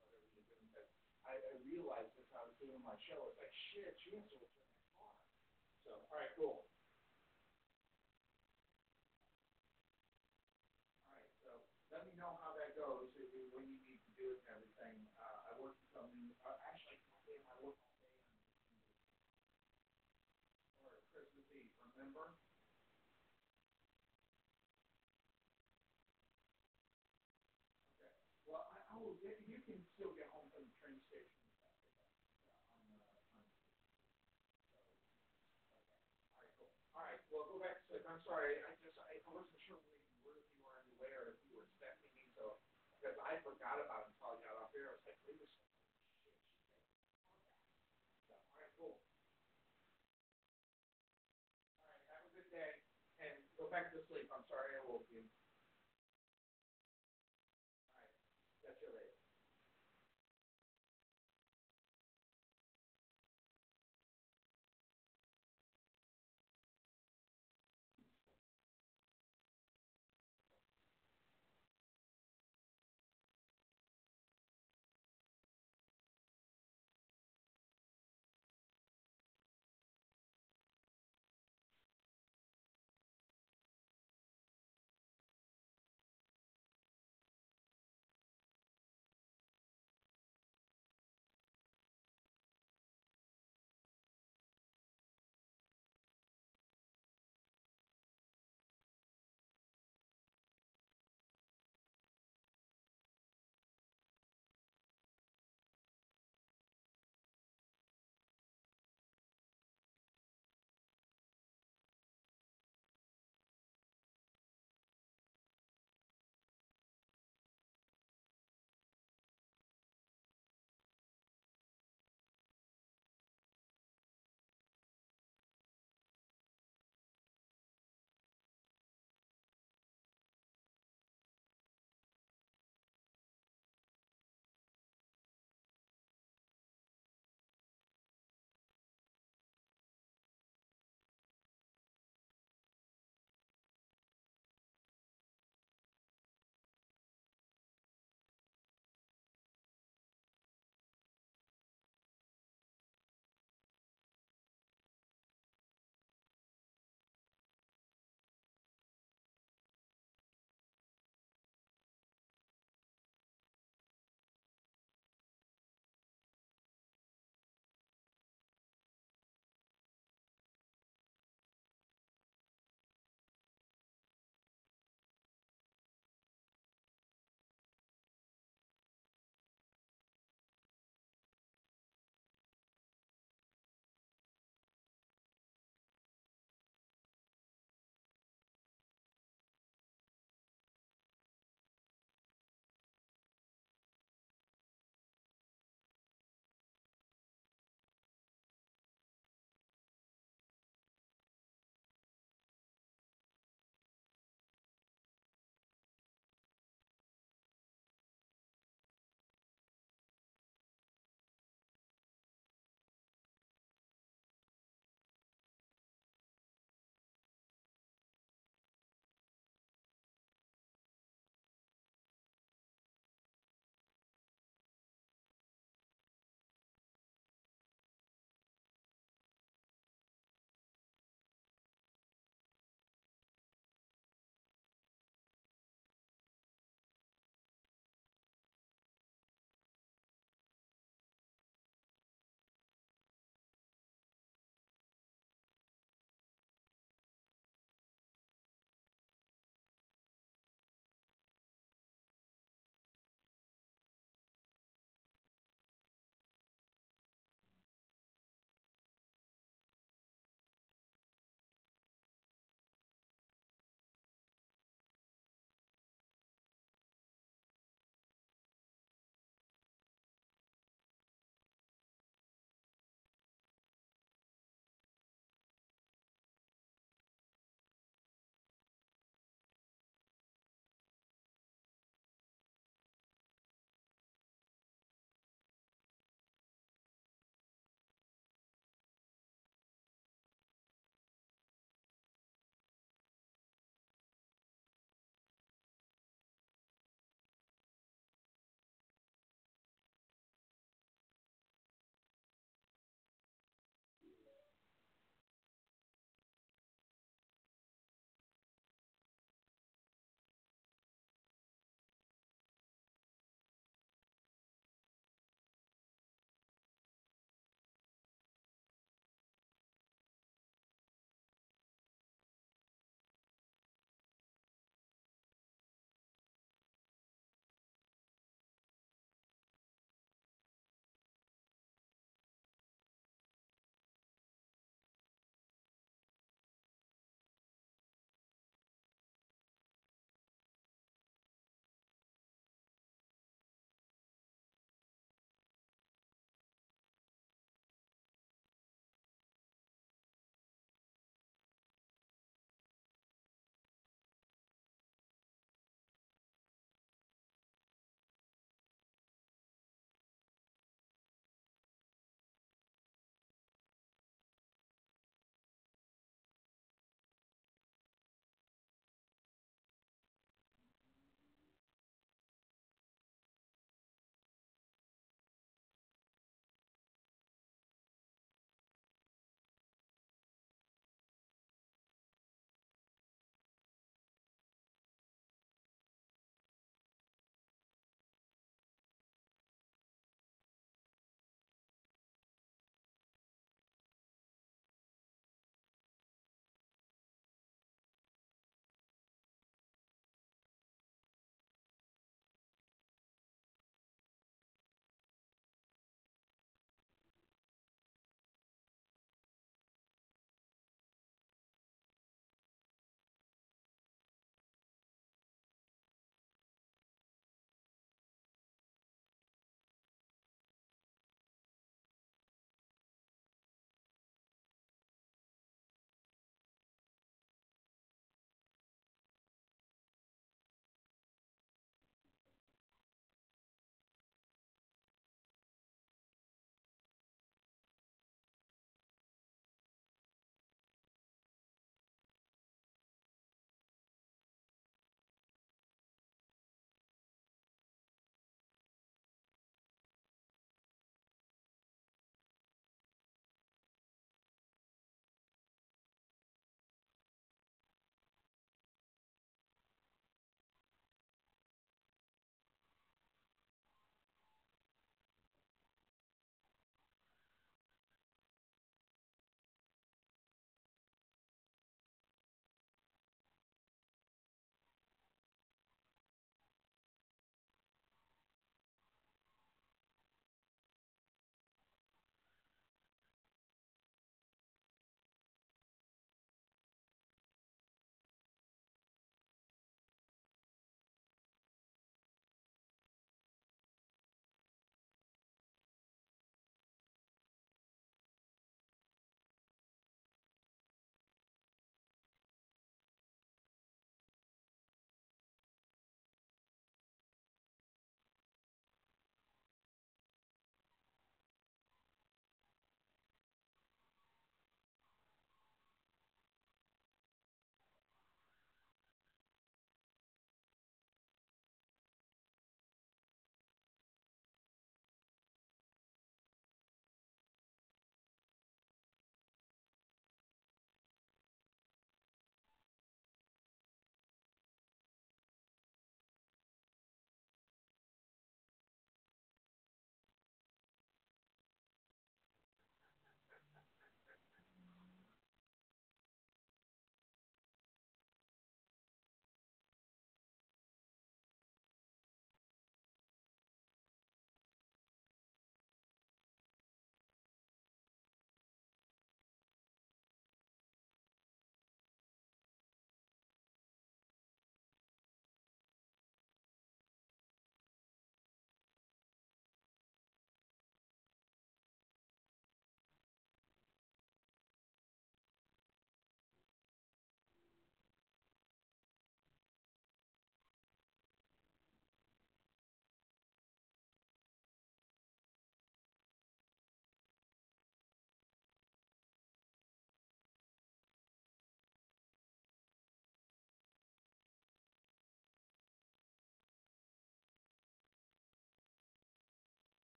S5: whatever you're doing. But I, I realized as I was doing my show, it's like, shit, she has to return that car. So, all right, cool. All right, so let me know how that goes, if, if, when you need to do it and everything. Uh, I work until noon. Uh, actually, damn, I work all day on or Christmas Eve, remember? Okay. Oh, get, you can still get home from the train station. All right, well, go back to. I'm sorry, I just, I wasn't sure where you were, on if you were expecting me, so, because I forgot about it until I got up here. I was like, wait a second.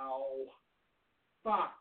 S5: Wow. Fuck.